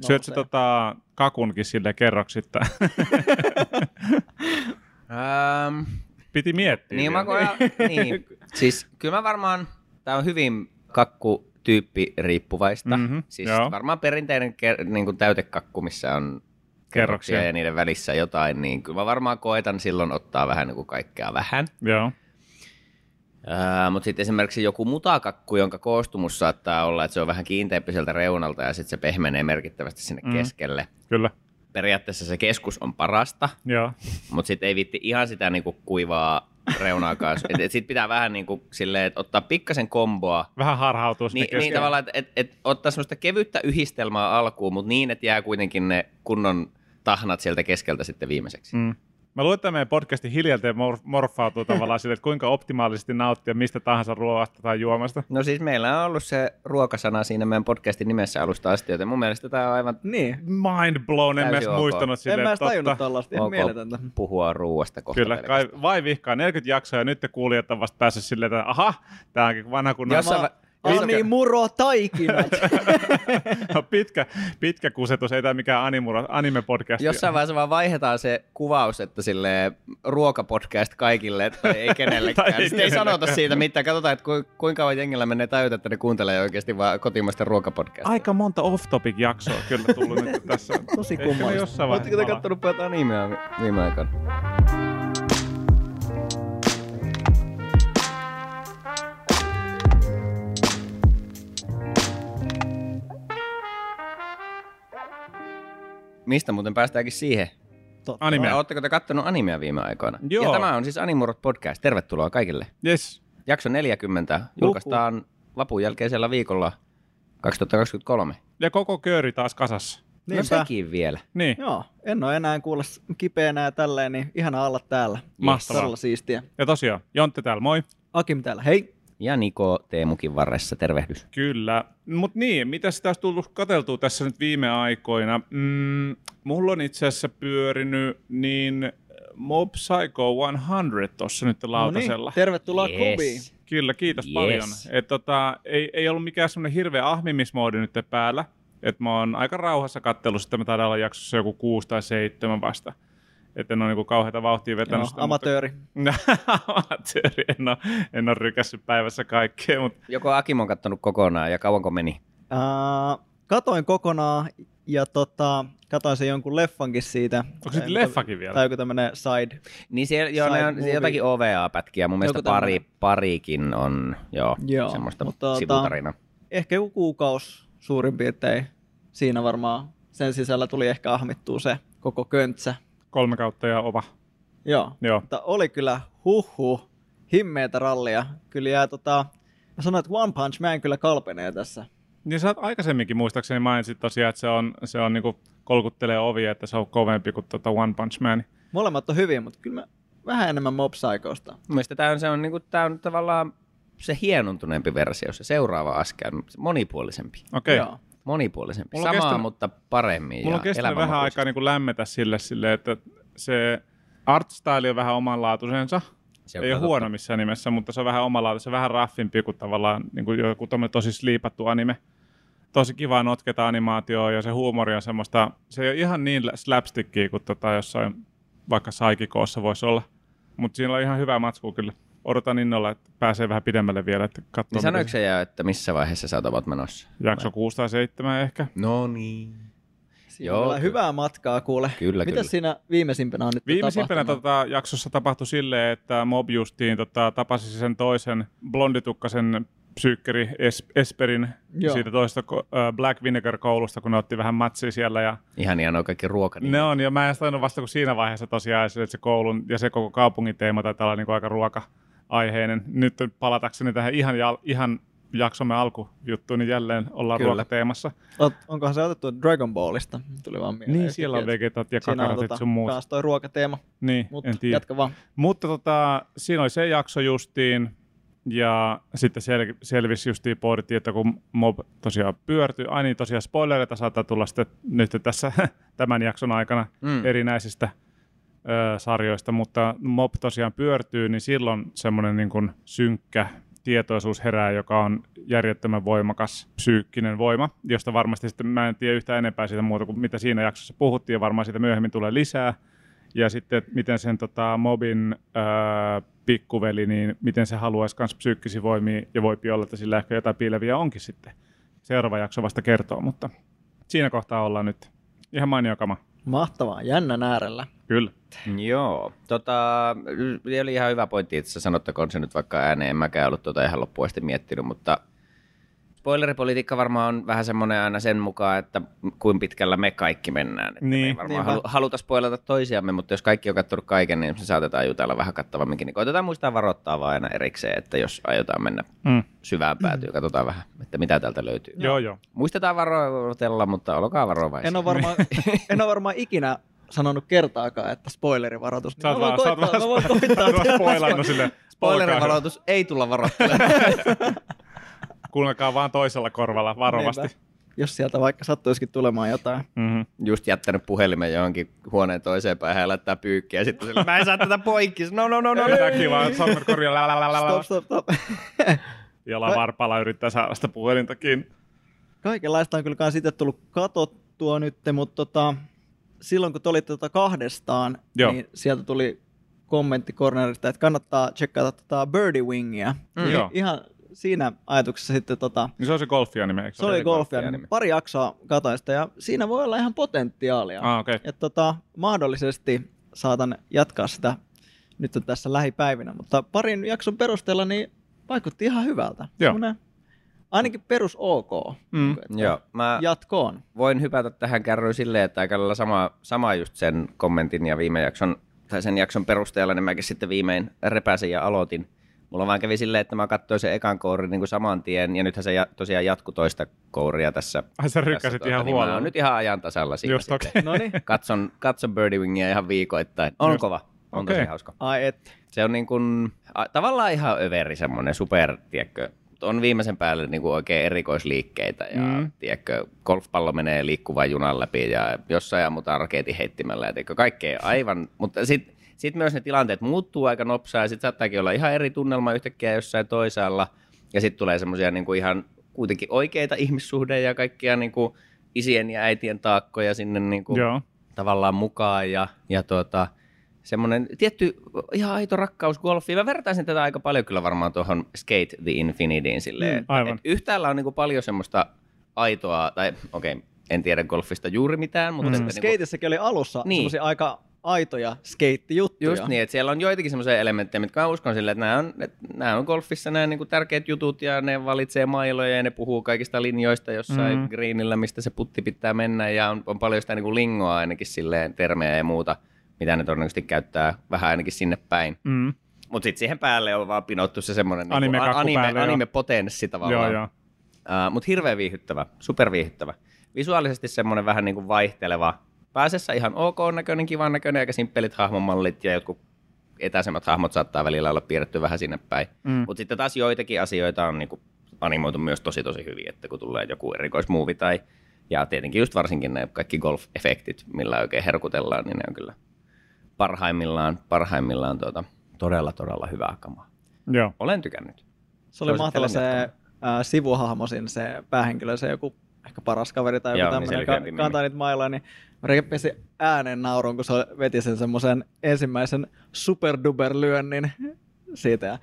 Syöt sä tota kakunkin sille kerroksittain? Ähm, Piti miettiä. niin, vielä. mä koen, niin. Siis kyllä mä varmaan, tää on hyvin kakku tyyppi riippuvaista. Mhm, Mm-hmm, siis joo. varmaan perinteinen ker- niin kuin täytekakku, missä on kerroksia Kerroksia. ja niiden välissä jotain, niin kyllä mä varmaan koetan silloin ottaa vähän niin kuin kaikkea vähän. Joo. Mutta sitten esimerkiksi joku mutakakku, jonka koostumus saattaa olla, että se on vähän kiinteämpi sieltä reunalta ja sitten se pehmenee merkittävästi sinne Mm. keskelle. Kyllä. Periaatteessa se keskus on parasta, mutta sitten ei vitti ihan sitä niinku kuivaa reunaakaan. et, et sit pitää vähän niinku silleen, että ottaa pikkasen komboa. Vähän harhautuu sitten Niin, niin tavallaan, että et, et ottaa semmoista kevyttä yhdistelmää alkuun, mutta niin, että jää kuitenkin ne kunnon tahnat sieltä keskeltä sitten viimeiseksi. Mm. Mä luulen, että meidän podcasti hiljalteen mor- morfautuu tavallaan sille, että kuinka optimaalisesti nauttia mistä tahansa ruoasta tai juomasta. No siis meillä on ollut se ruokasana siinä meidän podcastin nimessä alusta asti, joten mun mielestä tämä on aivan Niin. Mind blown, en mä Täysin edes ok. muistanut En silleen, mä edes tajunnut totta. tollaista. Ihan ok mieletöntä. puhua ruuasta kohta Kyllä, kai, vai vihkaa 40 jaksoa ja nyt te kuulijat on vasta päässyt silleen, että aha, tää onkin vanha kunnon Jossain, vä- Ani muro taikinat. pitkä, pitkä kusetus, ei tämä mikään animura, anime-podcast. Jossain vaiheessa vaan vaihdetaan se kuvaus, että sille ruokapodcast kaikille tai ei Tai kenellekään. ei Sitten ei kenellekään. sanota siitä mitään. Katsotaan, että ku, kuinka kauan jengillä menee tajuta, että ne kuuntelee oikeasti vaan kotimaista ruokapodcastia. Aika monta off-topic-jaksoa kyllä tullut nyt tässä. Tosi kummallista. Oletteko te kattonut pojat animea vi- viime aikoina? Mistä muuten päästäänkin siihen? Totta. Animea. Oletteko te kattonut animea viime aikoina? Joo. Ja tämä on siis Animurot podcast. Tervetuloa kaikille. Yes. Jakso 40 julkaistaan vapun jälkeisellä viikolla 2023. Ja koko kööri taas kasassa. No Niinpä. sekin vielä. Niin, Joo, en ole enää kuulla kipeänä ja tälleen, niin ihana olla täällä. Mahtavaa. Todella siistiä. ja tosiaan, Jontte täällä, moi. Akim täällä, hei. Ja Niko Teemukin varressa, tervehdys. Kyllä. Mutta niin, mitä sitä olisi tullut katseltua tässä nyt viime aikoina? Mm, mulla on itse asiassa pyörinyt niin Mob Psycho 100 tuossa nyt lautasella. No niin, tervetuloa Yes. klubiin. Kyllä, kiitos Yes. paljon. Et tota, ei, ei ollut mikään semmoinen hirveä ahmimismoodi nyt päällä. Et mä oon aika rauhassa kattellut sitä, mä taidan olla jaksossa joku kuusi tai seitsemän vasta. Että en ole niinku kauheata vauhtia vetänyt Joo, sitä. amatööri. Mutta... amatööri, en ole, en ole rykässyt päivässä kaikkea, mutta Joko Akim on kattonut kokonaan ja kauanko meni? Uh, katoin kokonaan ja tota, katoin sen jonkun leffankin siitä. onko sitten leffakin vielä? Tai joku tämmönen side. Niin siellä, joo, ne Side on movie. jotakin OVA-pätkiä. Mun mielestä Joku pari, tämmönen. parikin on joo, Joo, semmoista mutta tota- sivutarina. Ehkä joku kuukaus suurin piirtein. Siinä varmaan sen sisällä tuli ehkä ahmittua se koko köntsä. Kolme kautta ja ova. Joo. Joo. Mutta oli kyllä huhhuh, himmeitä rallia. Kyllä jää tota, mä sanoin, että One Punch Man kyllä kalpenee tässä. Niin sä oot aikaisemminkin muistaakseni mainitsit tosiaan, että se on, se on niinku kolkuttelee ovia, että se on kovempi kuin tota One Punch Man. Molemmat on hyviä, mutta kyllä mä vähän enemmän Mob Psychosta. Mun mielestä tämä on, se on, niinku, tää on tavallaan se hienontuneempi versio, se seuraava askel, monipuolisempi. Okei. Joo. Monipuolisempi. Mulla Samaa, kestänyt- mutta paremmin Mulla ja on kestänyt vähän aikaa niin kuin lämmetä sille, sille, että se art style on vähän omanlaatuisensa. Se Ei ole huono missään nimessä, mutta se on vähän omanlaatuinen. Se on vähän raffimpi kuin tavallaan niin kuin joku tosi sliipattu anime. Tosi kiva notketa animaatioa ja se huumori on semmoista, se ei ole ihan niin slapstickia kuin tota jossain vaikka Saikikoossa voisi olla. Mutta siinä on ihan hyvä matsku kyllä. Odotan innolla, että pääsee vähän pidemmälle vielä, että katsoo Niin sanoiko se jo, että missä vaiheessa sä oot menossa? jakso 6 tai 7 ehkä. No niin. Siinä Joo, on kyllä hyvää matkaa kuule. Kyllä, Mitä kyllä. siinä viimeisimpänä on nyt Viimeisimpänä tota, jaksossa tapahtui silleen, että Mob justiin tota, tapasi sen toisen blonditukkasen psyykkeri es- Esperin Joo. siitä toista äh, Black Vinegar-koulusta, kun ne otti vähän matsia siellä. Ja Ihan ihan on kaikki ruoka. ne on, ja mä en tainnut vasta kuin siinä vaiheessa tosiaan, että se koulun ja se koko kaupungin teema taitaa olla niin aika ruoka-aiheinen. Nyt palatakseni tähän ihan, ihan jaksomme alkujuttuun, niin jälleen ollaan Kyllä. ruokateemassa. Ot, onkohan se otettu Dragon Ballista? Tuli vaan mieleen. Niin, siellä on vegetat ja kakarotit tota, sun muut. Taas toi ruokateema, Niin, mutta en tiedä. jatka vaan. Mutta tota, siinä oli se jakso justiin, ja sitten sel- selvisi justiin, pohdittiin, että kun mob tosiaan pyörtyi, ai niin tosiaan spoilereita saattaa tulla sitten nyt tässä tämän jakson aikana mm. erinäisistä sarjoista, mutta mob tosiaan pyörtyy, niin silloin semmoinen niin kuin synkkä tietoisuus herää, joka on järjettömän voimakas psyykkinen voima, josta varmasti sitten mä en tiedä yhtään enempää siitä muuta kuin mitä siinä jaksossa puhuttiin, ja varmaan siitä myöhemmin tulee lisää. Ja sitten, miten sen tota, mobin ää, pikkuveli, niin miten se haluaisi myös psyykkisiä voimia, ja voipi olla, että sillä ehkä jotain piileviä onkin sitten. Seuraava jakso vasta kertoo, mutta siinä kohtaa ollaan nyt. Ihan mainio kama. Mahtavaa, jännän äärellä. Kyllä. Joo, tota, oli ihan hyvä pointti, että sanottakoon se nyt vaikka ääneen, en mäkään ollut tota ihan loppuun asti miettinyt, mutta spoileripolitiikka varmaan on vähän semmoinen aina sen mukaan, että kuin pitkällä me kaikki mennään. Että Niin. Me ei varmaan Niinpä. halu, haluta spoilata toisiamme, mutta jos kaikki on katsonut kaiken, niin se saatetaan jutella vähän kattavamminkin. Niin koitetaan muistaa varoittaa vaan aina erikseen, että jos aiotaan mennä Mm. syvään päätyyn, katsotaan vähän, että mitä täältä löytyy. Joo, joo. Muistetaan varoitella, mutta olkaa varovaisia. En ole varmaan, en ole varmaan ikinä sanonut kertaakaan, että spoilerivaroitus. Sä oot mä vaan, voin sä oot vaan, sä oot vaan spoilannut sille. Spoilerivaroitus ei tulla varoittelemaan. Kuunnelkaa vaan toisella korvalla varovasti. Niinpä. Jos sieltä vaikka sattuisikin tulemaan jotain. Mm-hmm. just jättänyt puhelimen johonkin huoneen toiseen päähän ja laittaa pyykkiä ja sitten sille, mä en saa tätä poikki. No, no, no, no. no. Väki vaan sormet korjaa. Stop, stop, stop. Jolla varpalla yrittää saada sitä puhelinta kiinni. Kaikenlaista on kyllä itse tullut katottua nyt, mutta tota, silloin kun te olitte tota kahdestaan, Joo. niin sieltä tuli kommentti Cornerista, että kannattaa tsekata tota Birdie Wingia. Mm. Joo. Ihan siinä ajatuksessa sitten tota, Niin se on se golfianime, eikö se oli se golfia, golfia niin nimi. pari jaksoa katoista ja siinä voi olla ihan potentiaalia. Ah, okei. Et tota, mahdollisesti saatan jatkaa sitä nyt tässä lähipäivinä, mutta parin jakson perusteella niin vaikutti ihan hyvältä. Joo. Semmoinen ainakin perus OK. Mm. Että Joo, mä Jatkoon. voin hypätä tähän kärryyn silleen, että aika lailla sama, sama just sen kommentin ja viime jakson, tai sen jakson perusteella, niin mäkin sitten viimein repäsin ja aloitin. Mulla vaan kävi silleen, että mä katsoin sen ekan kourin niin kuin saman tien, ja nythän se ja, tosiaan jatkui toista kouria tässä. Ai sä rykkäsit tässä, ihan niin huolella. nyt ihan ajan tasalla siinä Just okei. No niin. Katson, katson Birdie Wingia ihan viikoittain. On Just. kova, on Okei. tosi hauska. Ai et. Se on niin kuin, a, tavallaan ihan överi semmoinen super, tiedätkö, on viimeisen päälle niin kuin oikein erikoisliikkeitä ja Mm. tiedätkö, golfpallo menee liikkuvan junan läpi ja jossain ammutaan raketin heittimellä ja tiedätkö, kaikkea aivan, mutta sitten sit myös ne tilanteet muuttuu aika nopsaa ja sitten saattaakin olla ihan eri tunnelma yhtäkkiä jossain toisaalla ja sitten tulee semmoisia niin kuin ihan kuitenkin oikeita ihmissuhdeja ja kaikkia niin kuin isien ja äitien taakkoja sinne niin kuin Joo. tavallaan mukaan ja, ja tuota, semmoinen tietty ihan aito rakkaus golfiin. Mä vertaisin tätä aika paljon kyllä varmaan tuohon Skate the Infinityin silleen. Mm, aivan. Et yhtäällä on niinku paljon semmoista aitoa, tai okei, okay, en tiedä golfista juuri mitään, mutta Mm. että niinku, oli alussa Niin. niin. semmoisia aika aitoja skeittijuttuja. Just niin, että siellä on joitakin semmoisia elementtejä, mitkä mä uskon silleen, että nämä on, että nämä on golfissa nämä niinku tärkeät jutut ja ne valitsee mailoja ja ne puhuu kaikista linjoista jossain Mm. greenillä, mistä se putti pitää mennä ja on, on paljon sitä niinku lingoa ainakin silleen, termejä ja muuta, mitä ne todennäköisesti käyttää vähän ainakin sinne päin. Mm. Mutta sitten siihen päälle on vaan pinottu se semmoinen Anime-kakku anime, päälle, joo. anime-potenssi Joo, tavallaan. joo. Uh, Mutta hirveän viihyttävä, superviihyttävä. Visuaalisesti semmoinen vähän niin kuin vaihteleva. Pääsessä ihan ok näköinen, kivan näköinen, aika simppelit hahmomallit ja jotkut etäisemmät hahmot saattaa välillä olla piirretty vähän sinne päin. Mm. Mutta sitten taas joitakin asioita on niin kuin animoitu myös tosi tosi hyvin, että kun tulee joku erikoismuovi tai ja tietenkin just varsinkin ne kaikki golf-efektit, millä oikein herkutellaan, niin ne on kyllä parhaimmillaan, parhaimmillaan tuota, todella todella hyvää kamaa. Joo. Olen tykännyt. Se oli mahtava se ää, sivuhahmo siinä, se päähenkilö, se joku ehkä paras kaveri tai joku niin tämmöinen, lyhyempi ka- nimi. kantaa niitä mailoja, niin mä repesin äänen naurun, kun se veti sen semmoisen ensimmäisen superduber lyönnin siitä ja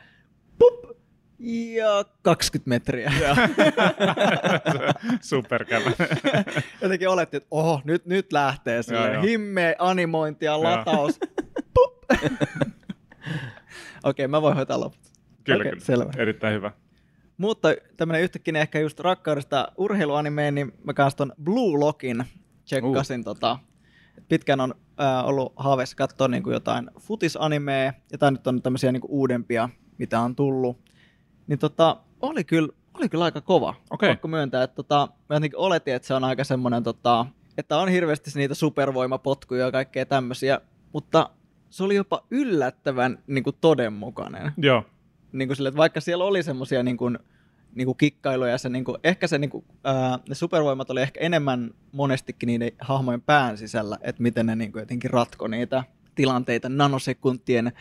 pup, ja 20 metriä. Ja Superkävä. jotenkin olettiin, että oho, nyt, nyt lähtee sille himmeä animointi ja Joo. lataus. Pup. Okei, mä voin hoitaa loput. kyllä, Okei, kyllä. selvä. Erittäin hyvä. Mutta tämmönen yhtäkkiä ehkä just rakkaudesta urheiluanimeen, niin mä kanssa ton Blue Lockin tsekkasin. Uh. Tota, pitkään on äh, ollut haaveissa katsoa niin kuin jotain futisanimea, ja tää nyt on tämmöisiä niin kuin uudempia, mitä on tullut. Niin tota, oli kyllä, oli kyllä aika kova. Okei. Pakko myöntää, että tota, mä jotenkin oletin, että se on aika semmoinen, tota, että on hirveästi niitä supervoimapotkuja ja kaikkea tämmöisiä, mutta se oli jopa yllättävän niin kuin todenmukainen Joo. niin kuin sille, että vaikka siellä oli semmoisia niin kuin, niin kuin kikkailuja, se, niin kuin, ehkä se, niin kuin, ää, ne supervoimat oli ehkä enemmän monestikin niiden hahmojen pään sisällä, että miten ne niin kuin, jotenkin ratko niitä tilanteita nanosekuntien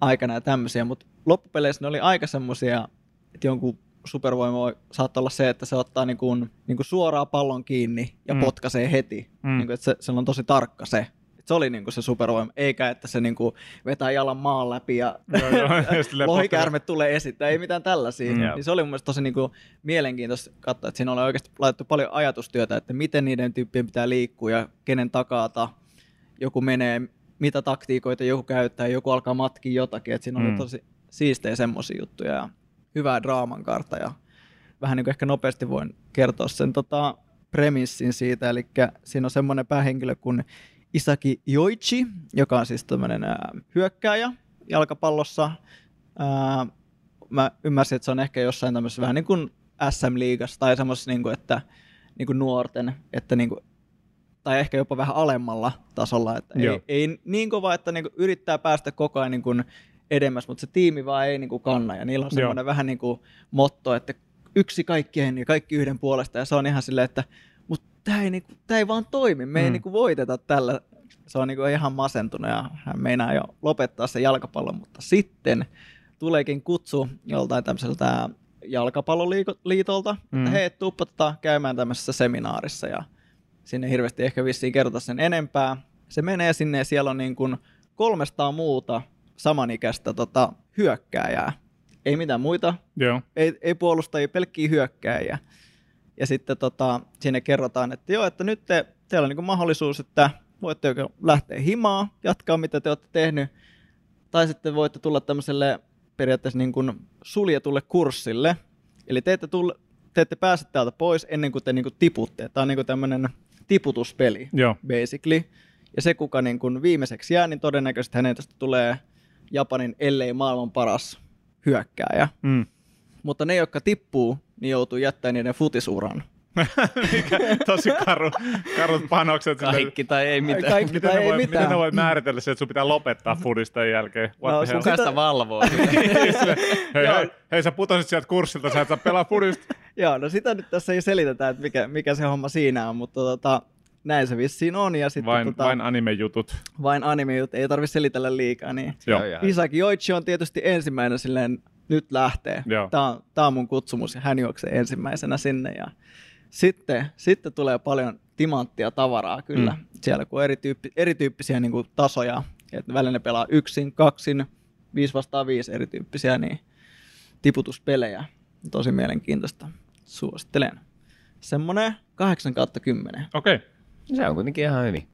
aikana ja tämmöisiä, mutta loppupeleissä ne oli aika semmoisia että jonkun supervoima voi, saattaa olla se, että se ottaa niin kuin, niin kuin suoraan pallon kiinni ja Mm. potkaisee heti. Mm. Niin kuin, että se, se on tosi tarkka se. Se oli niin kuin se supervoima, eikä että se niin kuin vetää jalan maan läpi ja lohikäärme tulee esittää, ei mitään tällaisia. Mm. Niin se oli mun mielestä tosi niin kuin mielenkiintoista katsoa, että siinä oli oikeasti laitettu paljon ajatustyötä, että miten niiden tyyppien pitää liikkua ja kenen takaata joku menee, mitä taktiikoita joku käyttää, joku alkaa matkia jotakin. Että siinä oli Mm. tosi siistejä semmoisia juttuja ja hyvää draaman kartta ja vähän niin kuin ehkä nopeasti voin kertoa sen tota, premissin siitä, eli siinä on semmoinen päähenkilö kuin Isaki Joichi, joka on siis tämmöinen ää, hyökkääjä jalkapallossa. Ää, mä ymmärsin, että se on ehkä jossain tämmöisessä vähän niin kuin SM-liigassa tai semmoisessa, niin kuin, että niin kuin nuorten, että niin kuin, tai ehkä jopa vähän alemmalla tasolla, että Joo. ei, ei niin kova, että niin kuin yrittää päästä koko ajan niin kuin edemmäs, mutta se tiimi vaan ei niin kuin kanna, ja niillä on Joo. semmoinen vähän niin kuin motto, että yksi kaikkien ja kaikki yhden puolesta, ja se on ihan silleen, että tämä ei, niinku, tää ei vaan toimi, me ei Mm. niinku voiteta tällä. Se on niinku ihan masentunut ja hän meinaa jo lopettaa sen jalkapallon, mutta sitten tuleekin kutsu joltain tämmöiseltä jalkapalloliitolta, mm. Että hei, tuuppa tota käymään tämmöisessä seminaarissa ja sinne hirveästi ehkä vissiin kerrota sen enempää. Se menee sinne ja siellä on niin kuin 300 muuta samanikäistä tota, hyökkääjää. Ei mitään muita Joo. ei, ei puolustajia, pelkkiä hyökkääjiä. Ja sitten tota, sinne kerrotaan, että joo, että nyt te, teillä on niin mahdollisuus, että voitte joko lähteä himaa, jatkaa mitä te olette tehnyt, tai sitten voitte tulla tämmöiselle periaatteessa niin kuin suljetulle kurssille. Eli te ette, tulle, te ette pääse täältä pois ennen kuin te niin kuin tiputte. Tämä on niin kuin tämmöinen tiputuspeli Joo. basically. Ja se, kuka niin kuin viimeiseksi jää, niin todennäköisesti hänestä tulee Japanin ellei maailman paras hyökkääjä. Mm. Mutta ne, jotka tippuu, niin joutuu jättämään niiden futisuran. Mikä, tosi karu, karut panokset. Kaikki tai ei mitään. Kaikki Miten tai ne, ei voi, miten mitään. ne voi määritellä se, että sun pitää lopettaa foodista jälkeen? What No, sun Sitä- sitä valvoo? hei, hei, hei, sä putosit sieltä kurssilta, sä et saa pelaa foodista. Joo, no sitä nyt tässä ei selitetä, että mikä, mikä se homma siinä on, mutta tota, näin se vissiin on. Ja sitten Vain, tota, vain anime-jutut. vain anime ei tarvitse selitellä liikaa. Niin. Joo. Isaki Joichi on tietysti ensimmäinen silleen, nyt lähtee. Joo. Tämä on, tää on mun kutsumus ja hän juoksee ensimmäisenä sinne. Ja sitten, sitten tulee paljon timanttia tavaraa kyllä. Mm. Mm. Siellä kun on erityyppi, erityyppisiä niin kuin tasoja, että välillä ne pelaa yksin, kaksin, viisi vastaan viisi erityyppisiä niin tiputuspelejä. Tosi mielenkiintoista. Suosittelen. Semmoinen 8 kautta 10. Okei. Okay. Se on kuitenkin ihan hyvin.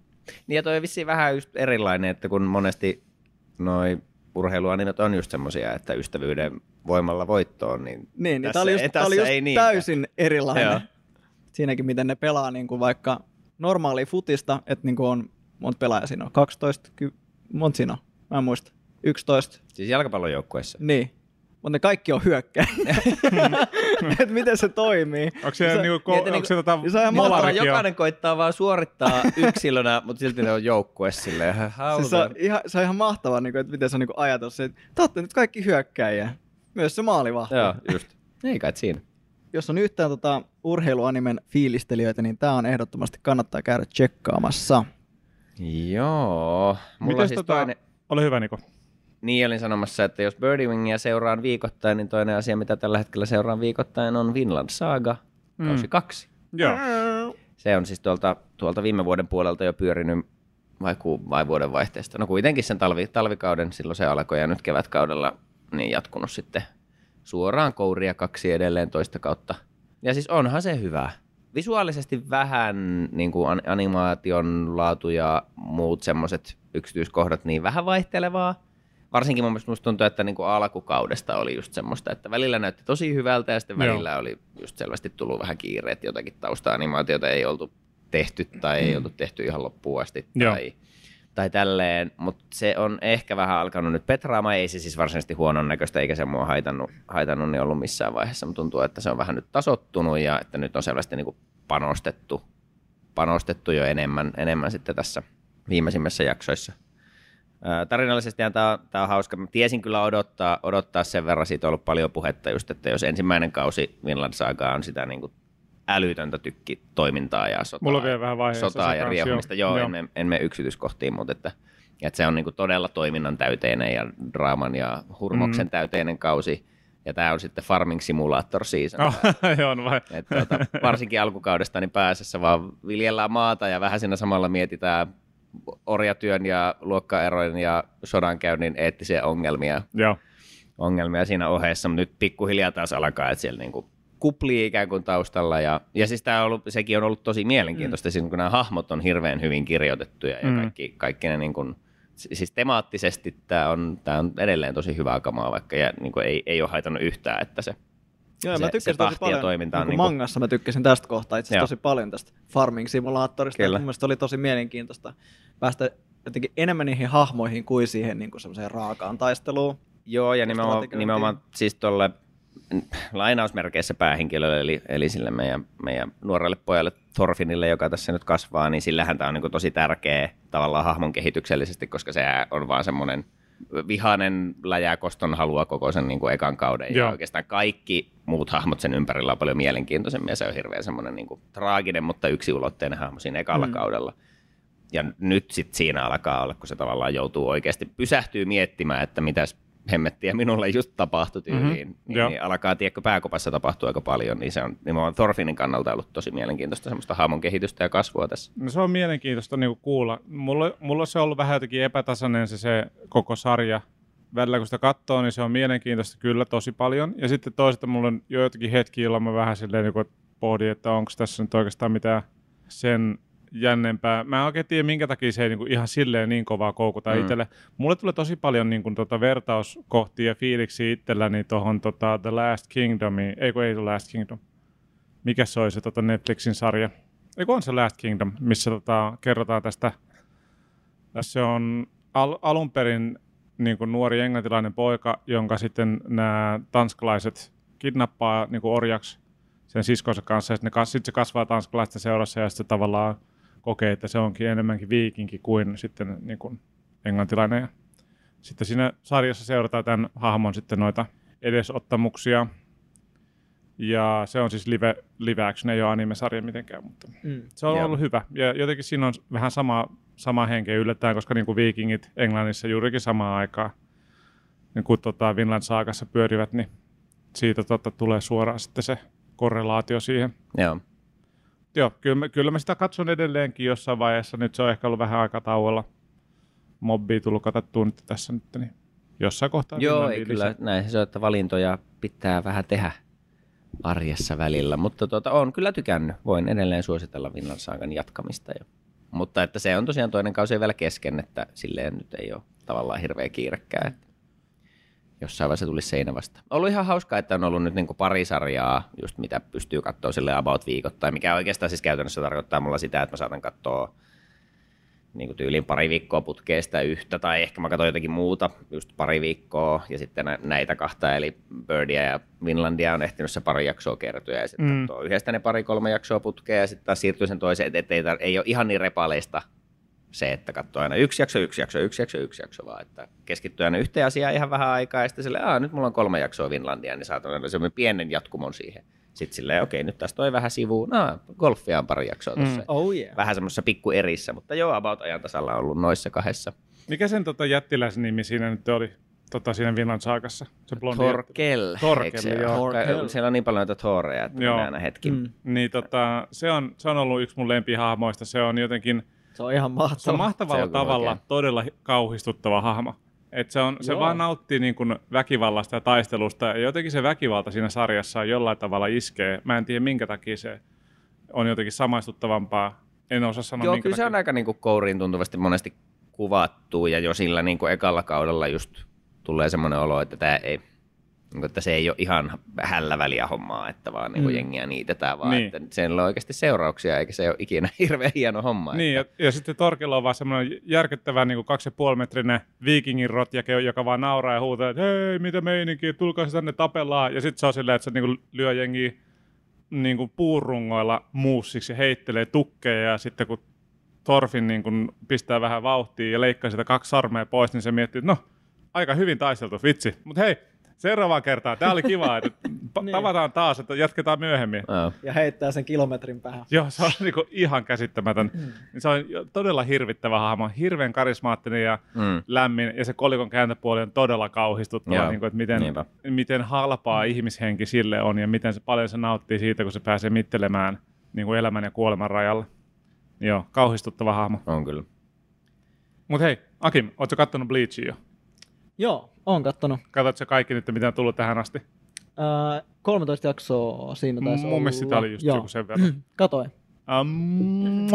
Niin ja toi on vissiin vähän just erilainen, että kun monesti noi urheiluanimet on just semmosia, että ystävyyden voimalla voittoon, niin Niin, niin Tässä tämä oli just, tää oli just ei täysin erilainen. Joo. Siinäkin, miten ne pelaa niin kuin vaikka normaali futista, että niin kuin on monta pelaajaa siinä on, 12, ky- monta siinä on, mä en muista, 11, siis jalkapallojoukkueessa. niin. Mutta ne kaikki on hyökkäjiä. että miten se toimii. Onko se, Se- niinku, ko- mietin onko se tota se on Mahtavaa, jokainen koittaa vaan suorittaa yksilönä, mutta silti ne on joukkue silleen. Siis se, on ihan, se on ihan mahtavaa, niin kuin, että miten se on niin kuin ajatus. se, Että te olette nyt kaikki hyökkäjiä. Myös se maalivahti. Joo, just. Ei kai siinä. Jos on yhtään tota, urheiluanimen fiilistelijöitä, niin tämä on ehdottomasti kannattaa käydä tsekkaamassa. Joo. Mulla Mites siis tota, toinen, ole hyvä Niko. Niin olin sanomassa, että jos Birdie seuraan viikoittain, niin toinen asia, mitä tällä hetkellä seuraan viikoittain, on Vinland Saga, kausi Mm. kaksi. Joo. Se on siis tuolta, tuolta viime vuoden puolelta jo pyörinyt vai, ku, vai vuoden vaihteesta. No kuitenkin sen talvi, talvikauden silloin se alkoi ja nyt kevätkaudella niin jatkunut sitten suoraan kouria kaksi edelleen toista kautta. Ja siis onhan se hyvä. Visuaalisesti vähän niin kuin an- animaation laatu ja muut semmoiset yksityiskohdat niin vähän vaihtelevaa. Varsinkin mun mielestä musta tuntuu, että niin kuin alkukaudesta oli just semmoista, että välillä näytti tosi hyvältä ja sitten Joo. välillä oli just selvästi tullut vähän kiire, että jotakin tausta-animaatiota ei oltu tehty tai ei oltu tehty ihan loppuun asti Joo. tai, tai tälleen, mutta se on ehkä vähän alkanut nyt petraamaan, ei se siis varsinaisesti huonon näköistä eikä se mua haitannut, haitannut niin ollut missään vaiheessa, mutta tuntuu, että se on vähän nyt tasottunut ja että nyt on selvästi niin kuin panostettu, panostettu jo enemmän, enemmän sitten tässä viimeisimmissä jaksoissa. Tarinallisesti tämä on, tää on hauska. Mä tiesin kyllä odottaa, odottaa sen verran, siitä on ollut paljon puhetta just, että jos ensimmäinen kausi Vinland Saga on sitä niin kuin älytöntä tykkitoimintaa ja sotaa, Mulla on vielä vähän sotaa ja riehumista. joo. Joo, Joo. En, mene, en mene yksityiskohtiin, mutta että, että se on niin kuin todella toiminnan täyteinen ja draaman ja hurmoksen Mm. täyteinen kausi. ja tämä on sitten Farming Simulator season. Oh, joo, no vai. Et, tuota, varsinkin alkukaudesta niin pääsessä vaan viljellään maata ja vähän siinä samalla mietitään orjatyön ja luokkaerojen ja sodankäynnin eettisiä ongelmia, Joo. ongelmia siinä ohessa, mutta nyt pikkuhiljaa taas alkaa, että siellä niinku kuplii ikään kuin taustalla. Ja, ja siis tää on ollut, sekin on ollut tosi mielenkiintoista, mm. siis kun nämä hahmot on hirveän hyvin kirjoitettuja ja Mm. kaikki, kaikki ne niin kuin, siis temaattisesti tämä on, tää on edelleen tosi hyvää kamaa, vaikka ja, niin kuin ei, ei ole haitannut yhtään, että se Joo, Se- mä se tykkäsin tahti tosi paljon. toiminta on niin niinku- mangassa mä tykkäsin tästä kohtaa itse tosi paljon tästä farming simulaattorista. Kyllä. Mun mielestä oli tosi mielenkiintoista päästä jotenkin enemmän niihin hahmoihin kuin siihen niin kuin semmoiseen raakaan taisteluun. Joo, ja nimenomaan, nimenomaan siis tuolle lainausmerkeissä päähenkilölle, eli, eli sille meidän, meidän nuorelle pojalle Thorfinille, joka tässä nyt kasvaa, niin sillähän tämä on niin tosi tärkeä tavallaan hahmon kehityksellisesti, koska se on vaan semmoinen vihainen läjää koston halua koko sen niin kuin ekan kauden. Joo. Ja oikeastaan kaikki muut hahmot sen ympärillä on paljon mielenkiintoisemmin, ja se on hirveän semmoinen niin kuin traaginen, mutta yksiulotteinen hahmo siinä ekalla mm. kaudella. Ja nyt sitten siinä alkaa olla, kun se tavallaan joutuu oikeasti pysähtyy miettimään, että mitäs hemmettiä minulle just tapahtui tyyliin, Mhm, mm-hmm. joo. niin, niin alkaa, tiedätkö, pääkopassa tapahtua aika paljon, niin se on nimenomaan Thorfinin kannalta ollut tosi mielenkiintoista semmoista hahmon kehitystä ja kasvua tässä. No se on mielenkiintoista niin kuulla. Mulla, mulla se on ollut vähän jotenkin epätasainen se, se koko sarja. Välillä kun sitä katsoo, niin se on mielenkiintoista kyllä tosi paljon. Ja sitten toisaalta mulla on joitakin hetkiä, jolloin mä vähän silleen niin kuin pohdin, että onko tässä nyt oikeastaan mitään sen jännempää. Mä en oikein tiedä, minkä takia se ei niin kuin ihan silleen niin kovaa koukuta Mm. itselle. Mulle tulee tosi paljon niin kuin, tota, vertauskohtia ja fiiliksiä itselläni tuohon tota, The Last Kingdomiin. Ei kun ei The Last Kingdom. Mikä se oli se tota, Netflixin sarja? Eikö on se Last Kingdom, missä tota, kerrotaan tästä. Se on al- alun perin niin kuin nuori englantilainen poika, jonka sitten nämä tanskalaiset kidnappaa niin kuin orjaksi sen siskonsa kanssa. Ja sitten ne kas- sit se kasvaa tanskalaisten seurassa ja sitten tavallaan kokee, että se onkin enemmänkin viikinki kuin sitten niin kuin englantilainen. Ja sitten siinä sarjassa seurataan tämän hahmon sitten noita edesottamuksia. Ja se on siis live, live action, ei ole anime-sarja mitenkään, mutta Mm. se on Joo. ollut hyvä. Ja jotenkin siinä on vähän sama, sama henke yllättäen, koska niin kuin viikingit Englannissa juurikin samaan aikaan, niin kuin tota Vinland Saagassa pyörivät, niin siitä tota, tulee suoraan sitten se korrelaatio siihen. Joo. Joo, kyllä mä, kyllä mä sitä katson edelleenkin jossain vaiheessa. Nyt se on ehkä ollut vähän aika tauolla. Mobbia tullut katsottua nyt tässä nyt, niin jossain kohtaa. Joo, ei kyllä lisää. näin se on, että valintoja pitää vähän tehdä arjessa välillä, mutta tuota, on kyllä tykännyt. Voin edelleen suositella Vinland Saagan jatkamista. Jo. Mutta että se on tosiaan toinen kausi vielä kesken, että silleen nyt ei ole tavallaan hirveä kiirekkää. Että jossain vaiheessa tulisi seinä vasta. Ollut ihan hauskaa, että on ollut nyt niin pari sarjaa, just mitä pystyy katsoa sille about viikoittain, mikä oikeastaan siis käytännössä tarkoittaa mulla sitä, että mä saatan katsoa niin kuin tyyliin pari viikkoa putkeesta yhtä, tai ehkä mä katson jotakin muuta, just pari viikkoa, ja sitten nä- näitä kahta, eli Birdia ja Vinlandia on ehtinyt se pari jaksoa kertoa, ja sitten Mm. yhdestä ne pari-kolme jaksoa putkea, ja sitten taas siirtyy sen toiseen, että ei, tar- ei ole ihan niin repaleista se, että katsoo aina yksi jakso, yksi jakso, yksi jakso, yksi jakso, vaan että keskittyy aina yhteen asiaan ihan vähän aikaa, ja sitten silleen, Aa, nyt mulla on kolme jaksoa Vinlandia, niin saatan aina semmoinen pienen jatkumon siihen. Sitten silleen, okei, nyt tästä toi vähän sivuun, no, golfia on pari jaksoa tuossa. Mm. Oh yeah. Vähän semmoisessa pikku erissä, mutta joo, about ajan tasalla on ollut noissa kahdessa. Mikä sen tota, jättiläisnimi siinä nyt oli tota, siinä Vinland Saakassa? Se blondi. Torkel. Torkel, se joo. Torkel. Siellä on niin paljon näitä Thoreja, että Joo. aina hetki. Mm. Mm. Niin tota, se, on, se on ollut yksi mun lempihahmoista. Se on jotenkin, Se on ihan se on mahtavaa. mahtavalla Se on tavalla oikein. todella hi- kauhistuttava hahmo. Et se, on, se vaan nauttii niin kuin väkivallasta ja taistelusta, ja jotenkin se väkivalta siinä sarjassa jollain tavalla iskee. Mä en tiedä, minkä takia se on jotenkin samaistuttavampaa. En osaa sanoa, Joo, minkä kyllä se takia. on aika niinku kouriin tuntuvasti monesti kuvattu, ja jo sillä niinku ekalla kaudella just tulee semmoinen olo, että tämä ei, että se ei ole ihan hällä väliä hommaa, että vaan niinku Mm. jengiä niitetään, vaan Niin. niin. että sen on oikeasti seurauksia, eikä se ole ikinä hirveän hieno homma. Niin, että, ja, ja sitten Torkilla on vaan semmoinen järkyttävä niin kaksi ja puoli metrinen viikingin rotjake, joka vaan nauraa ja huutaa, että hei, mitä meininki, tulkaa se tänne tapellaan. Ja sitten se on silleen, että se niin kuin lyö jengiä niin kuin puurungoilla muussiksi ja heittelee tukkeja. Ja sitten kun Torfin niin kuin pistää vähän vauhtia ja leikkaa sitä kaksi sarmea pois, niin se miettii, että no, aika hyvin taisteltu, vitsi. Mutta hei, Seuraavaan kertaan. Tämä oli kiva, että Niin. tavataan taas, että jatketaan myöhemmin. Ja heittää sen kilometrin päähän. Joo, se on niinku ihan käsittämätön. Mm. Se on todella hirvittävä hahmo, hirveän karismaattinen ja Mm. lämmin, ja se kolikon kääntöpuoli on todella kauhistuttava, niin kuin, että miten, niinpä. miten halpaa mm. ihmishenki sille on, ja miten se paljon se nauttii siitä, kun se pääsee mittelemään niin kuin elämän ja kuoleman rajalla. Joo, kauhistuttava hahmo. On kyllä. Mutta hei, Akim, ootko kattonut Bleachia jo? Joo, oon kattonut. Katsotko kaikki nyt, mitä on tullut tähän asti? Ää, 13 jaksoa siinä taisi Mun mielestä sitä oli just Joo. joku sen verran. Katoin. Um,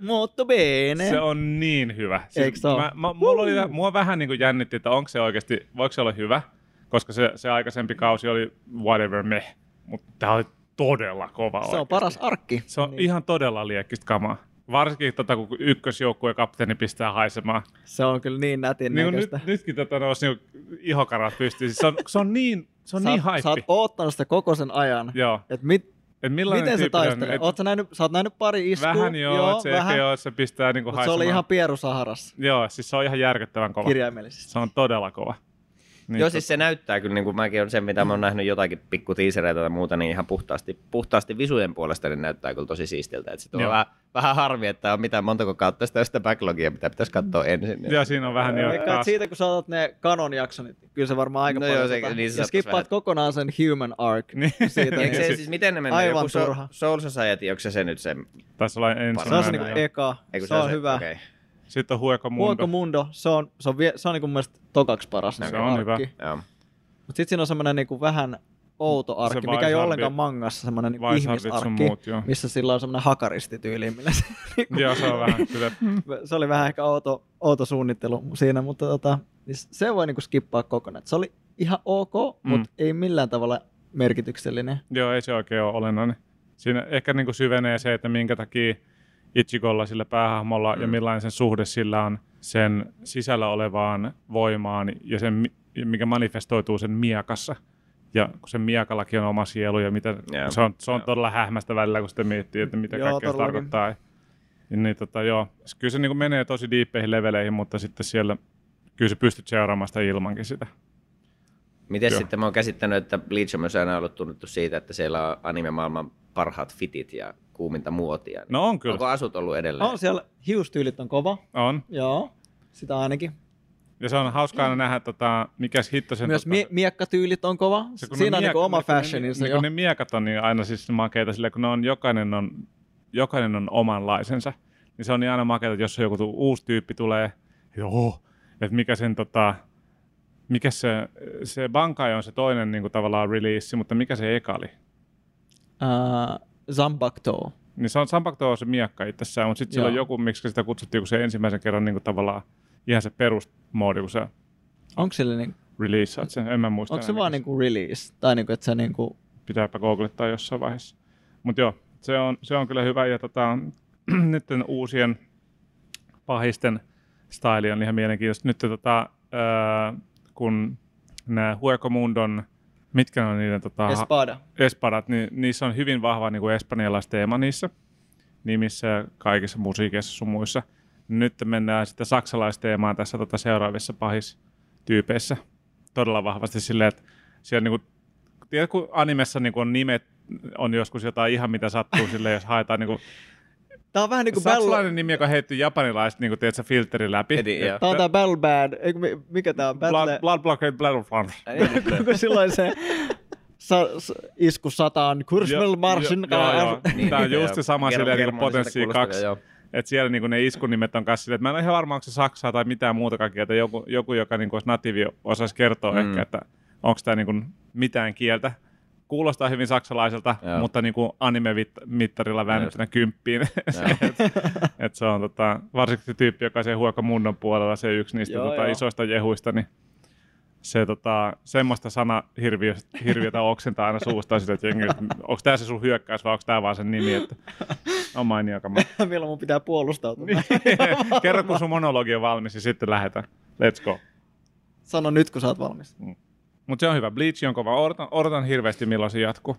Molto bene. se on niin hyvä. Siis Eikö se mä, mä, mulla oli, mua vähän niin kuin jännitti, että onko se oikeasti, voiko se olla hyvä, koska se, se aikaisempi kausi oli whatever me, mutta tämä oli todella kova Se on oikeasti. paras arkki. Se on Niin. ihan todella liekkistä kamaa. Varsinkin tota, kun ykkösjoukkue kapteeni pistää haisemaan. Se on kyllä niin nätin Niin, nyt, nytkin tota, nousi niin ihokarat pystyy. Siis se, on, se on niin, se on sä, niin haippi. sä oot oottanut sitä koko sen ajan. Joo. Et mit, Et miten se taistelee? Et Oot sä, nähnyt, sä oot nähnyt pari iskua. Vähän joo, joo se vähän, joo, se pistää niinku Mutta se haisemaan. oli ihan Pieru Saharassa Joo, siis se on ihan järkyttävän kova. kirjaimellisesti. Se on todella kova. Niin, Joo, siis se näyttää kyllä, niin kuin mäkin on sen, mitä mä oon nähnyt jotakin pikku tiisereitä tai muuta, niin ihan puhtaasti, puhtaasti visujen puolesta niin näyttää kyllä tosi siistiltä. Että sit on vähän, vähän harmi, että on mitään montako kautta sitä, sitä backlogia, mitä pitäisi katsoa ensin. Ja siinä on vähän niin taas. siitä kun saatat ne kanon jaksot, niin kyllä se varmaan aika No paljon joo, se- tota- niin se ja skippaat vähän- kokonaan sen human arc Niin. siitä. Niin, se, siis miten ne menee? Aivan Joku turha. so, Soul Society, onko se se nyt se? Taisi olla se on se ensimmäinen. joo. eka, Eikö se on se, hyvä. Okay. Sitten on Hueko Mundo. Huoko Mundo, se on, se on, vie, se on niinku mun mielestä tokaksi paras Se niinku on hyvä. arkki. Joo. Mutta sitten siinä on semmoinen niinku vähän outo arkki, mikä ei ole ollenkaan mangassa, semmoinen niinku Vaisardit sun ihmisarkki, muut, joo. missä sillä on semmoinen hakaristityyli, millä se, niinku, Joo, se on vähän kyllä. se oli vähän ehkä outo, outo suunnittelu siinä, mutta tota, niin se voi niinku skippaa kokonaan. Se oli ihan ok, Mm. mutta ei millään tavalla merkityksellinen. Joo, ei se oikein ole olennainen. Siinä ehkä niin kuin syvenee se, että minkä takia Ichigolla sillä päähahmolla mm. ja millainen sen suhde sillä on sen sisällä olevaan voimaan ja sen, mi- mikä manifestoituu sen miakassa. Ja kun sen miakallakin on oma sielu ja mitä, Joo. se on, se on Joo. todella hähmästä välillä, kun sitä miettii, että mitä Joo, kaikkea se tarkoittaa. Ja niin, tota, joo. Kyllä se niin kuin menee tosi diippeihin leveleihin, mutta sitten siellä kyllä se pystyt seuraamaan sitä ilmankin sitä. Miten sitten mä oon käsittänyt, että Bleach on myös aina ollut tunnettu siitä, että siellä on anime-maailman parhaat fitit ja kuuminta muotia. Niin No on kyllä, Onko asut ollut edelleen? On siellä hiustyylit on kova, on. joo, sitä ainakin. Ja se on hauskaa aina nähdä, tota, mikäs hitto sen... Myös tota, mie- miekkatyylit on kova, Se, kun siinä on niinku miek- oma kun ne- fashioninsa jo. kun ne miekat on niin aina siis makeita sillä, kun ne on, jokainen on, jokainen on omanlaisensa. Niin se on niin aina makeita, että jos joku uusi tyyppi tulee, joo, että mikä sen tota, mikä se, se Bankai on se toinen niin kuin tavallaan release, mutta mikä se eka oli? Uh, Zambakto. Niin se on Sampakto on se miekka itsessään, mutta sitten sillä on joku, miksi sitä kutsuttiin, kun se ensimmäisen kerran niin kuin tavallaan ihan se perusmoodi, kun se Onko sillä niin, releaseat sen, en mä muista. onko se vaan niinku release? Tai niinku, että se niinku, pitääpä googlettaa jossain vaiheessa. Mutta joo, se on, se on kyllä hyvä. Ja tota, nyt uusien pahisten style on ihan mielenkiintoista. Nyt tota, ää, kun nämä Huekomundon, mitkä on niiden tota, Espada. espadat, niin niissä on hyvin vahva niin espanjalaisteema niissä nimissä ja kaikissa musiikeissa sun muissa. Nyt mennään sitten saksalaisteemaan tässä tota seuraavissa pahistyypeissä todella vahvasti silleen, että siellä niin kuin, tiedät, kun animessa niin kuin on nimet, on joskus jotain ihan mitä sattuu sille, jos haetaan niin kuin, Tää on vähän niinku Battle... saksalainen nimi, joka heitti japanilaiset niin kuin, tiedätkö, filterin läpi. Edi, joo. Tää on tää Battle Bad. Eikö, mi- mikä tää on? Blood, Battle... blood Blockade Battle Front. kun silloin se sa- isku sataan, Kursmel Marsin Joo, joo, joo. Niin, Tämä on just se sama silleen, niin potenssi kuulostavia, 2. joo. Että siellä niinku ne iskunimet on kanssa silleen, että mä en ole ihan varma, onko se saksaa tai mitään muutakaan kieltä. Joku, joku joka niinku olisi natiivi, osaisi kertoa mm. ehkä, että onko tämä niinku mitään kieltä. Kuulostaa hyvin saksalaiselta, Joo. mutta niinku anime-mittarilla väännettynä kymppiin. Joo. et se on tota, varsinkin se tyyppi, joka se huoko munnon puolella, se yksi niistä Joo, tota, joo. isoista jehuista, niin se tota, semmoista sanahirviötä oksentaa aina suustaan sitä, että jengi, onko tämä se sun hyökkäys vai onko tämä vaan sen nimi, että on mainio kama. Milloin mun pitää puolustautua? Niin. Kerro, kun sun monologi on valmis ja sitten lähdetään. Let's go. Sano nyt, kun sä oot valmis. Mutta se on hyvä. Bleach on kova. Odotan, odotan hirveästi, milloin se jatkuu.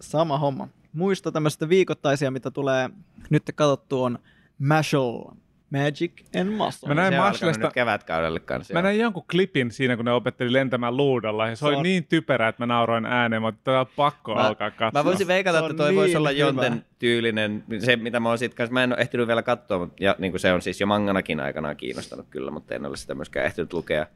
Sama homma. Muista tämmöistä viikoittaisia, mitä tulee nyt katsottu on Mashal. Magic and Muscle. Mä näin nyt kevätkaudelle kanssa. Mä joo. näin jonkun klipin siinä, kun ne opetteli lentämään luudalla, ja se, Se oli on- niin typerä, että mä nauroin ääneen, mutta tää on pakko Mä- alkaa katsoa. Mä voisin veikata, että toi voisi niin olla hyvä. Jonten tyylinen, se mitä mä oon sit kanssa, mä en ole ehtinyt vielä katsoa, ja niin kuin se on siis jo manganakin aikanaan kiinnostanut kyllä, mutta en ole sitä myöskään ehtinyt lukea.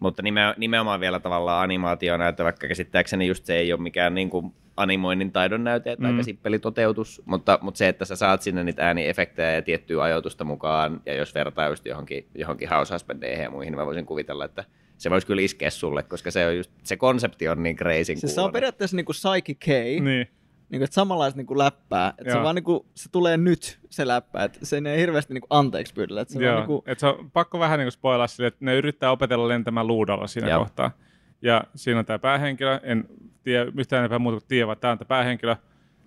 Mutta nime, nimenomaan vielä tavallaan animaationäyttö, vaikka käsittääkseni just se ei ole mikään niin kuin animoinnin taidon näyte, että Mm. aika simppeli toteutus, mutta, mutta se, että sä saat sinne niitä ääniefektejä ja tiettyä ajoitusta mukaan, ja jos vertaa just johonkin, johonkin House Husbandeihin ja muihin, niin mä voisin kuvitella, että se voisi kyllä iskeä sulle, koska se, on just, se konsepti on niin crazy Siis se on periaatteessa niinku Psyche K, niin. Niin. niinku, että samanlaista niinku läppää. Että se vaan niinku, se tulee nyt se läppä, että se ei hirveästi niinku anteeksi pyydellä. Että se Joo, vaan niinku, et se on pakko vähän niin spoilaa sille, että ne yrittää opetella lentämään luudalla siinä Joo. kohtaa. Ja siinä on tämä päähenkilö, en tiedä yhtään enempää muuta kuin tiedä, vaan tämä on tämä päähenkilö.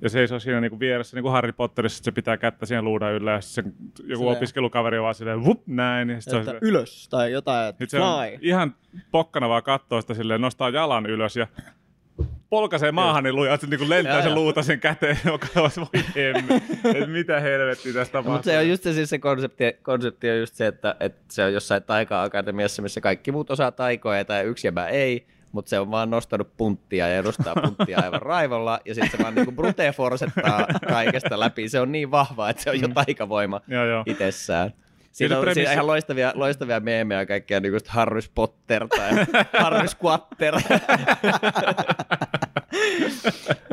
Ja seisoo siinä niinku vieressä, niin kuin Harry Potterissa, että se pitää kättä siihen luudan yllä, ja sitten se, joku Silleen. opiskelukaveri on vaan silleen, vup, näin. Ja sit se että silleen, ylös tai jotain, että se fly. ihan pokkana vaan kattoo sitä silleen, nostaa jalan ylös ja polkaisee maahan, niin lujaa, että se niinku lentää se luuta sen käteen, joka on voi hemme. että mitä helvettiä tästä tapahtuu. Mutta se on just se, siis se konsepti, konsepti on just se, että, että se on jossain taika-akatemiassa, missä kaikki muut osaa taikoja tai yksi jäbä ei, mutta se on vaan nostanut punttia ja edustaa punttia aivan raivolla, ja sitten se vaan niinku brute forsettaa kaikesta läpi. Se on niin vahva, että se on jo taikavoima Joo, joo. itsessään. Siitä Siinä on, premissi- siinä on ihan loistavia, loistavia meemejä kaikkia, niin kuin Harry Potter tai Harry Squatter.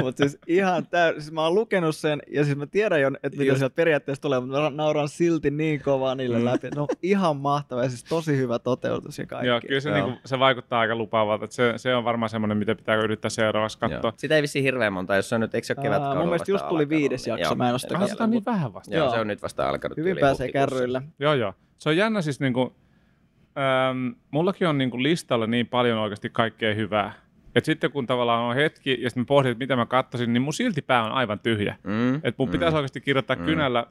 Mutta siis ihan täy... siis mä oon lukenut sen, ja siis mä tiedän jo, että mitä Just. sieltä periaatteessa tulee, mutta mä nauran silti niin kovaa niille Mm. läpi. Ne on ihan mahtava, ja siis tosi hyvä toteutus ja kaikki. Joo, kyllä se, Joo. niinku, se vaikuttaa aika lupaavalta. Että se, se on varmaan semmoinen, mitä pitää yrittää seuraavaksi katsoa. Joo. Sitä ei vissiin hirveän monta, jos se on nyt, eikö se ole kevätkaudella mun mielestä vasta just tuli alkanut, viides niin- jakso, joo, mä en oo sitä niin vähän vasta. Joo, se on nyt vasta alkanut. Hyvin pääsee kärryille. Joo, joo. Se on jännä siis niinku, ähm, mullakin on niinku listalla niin paljon oikeasti kaikkea hyvää. Et sitten kun tavallaan on hetki ja sitten mä pohdin, että mitä mä katsoisin, niin mun silti pää on aivan tyhjä. Mm, Et mun mm. pitäisi oikeasti kirjoittaa Mm. kynällä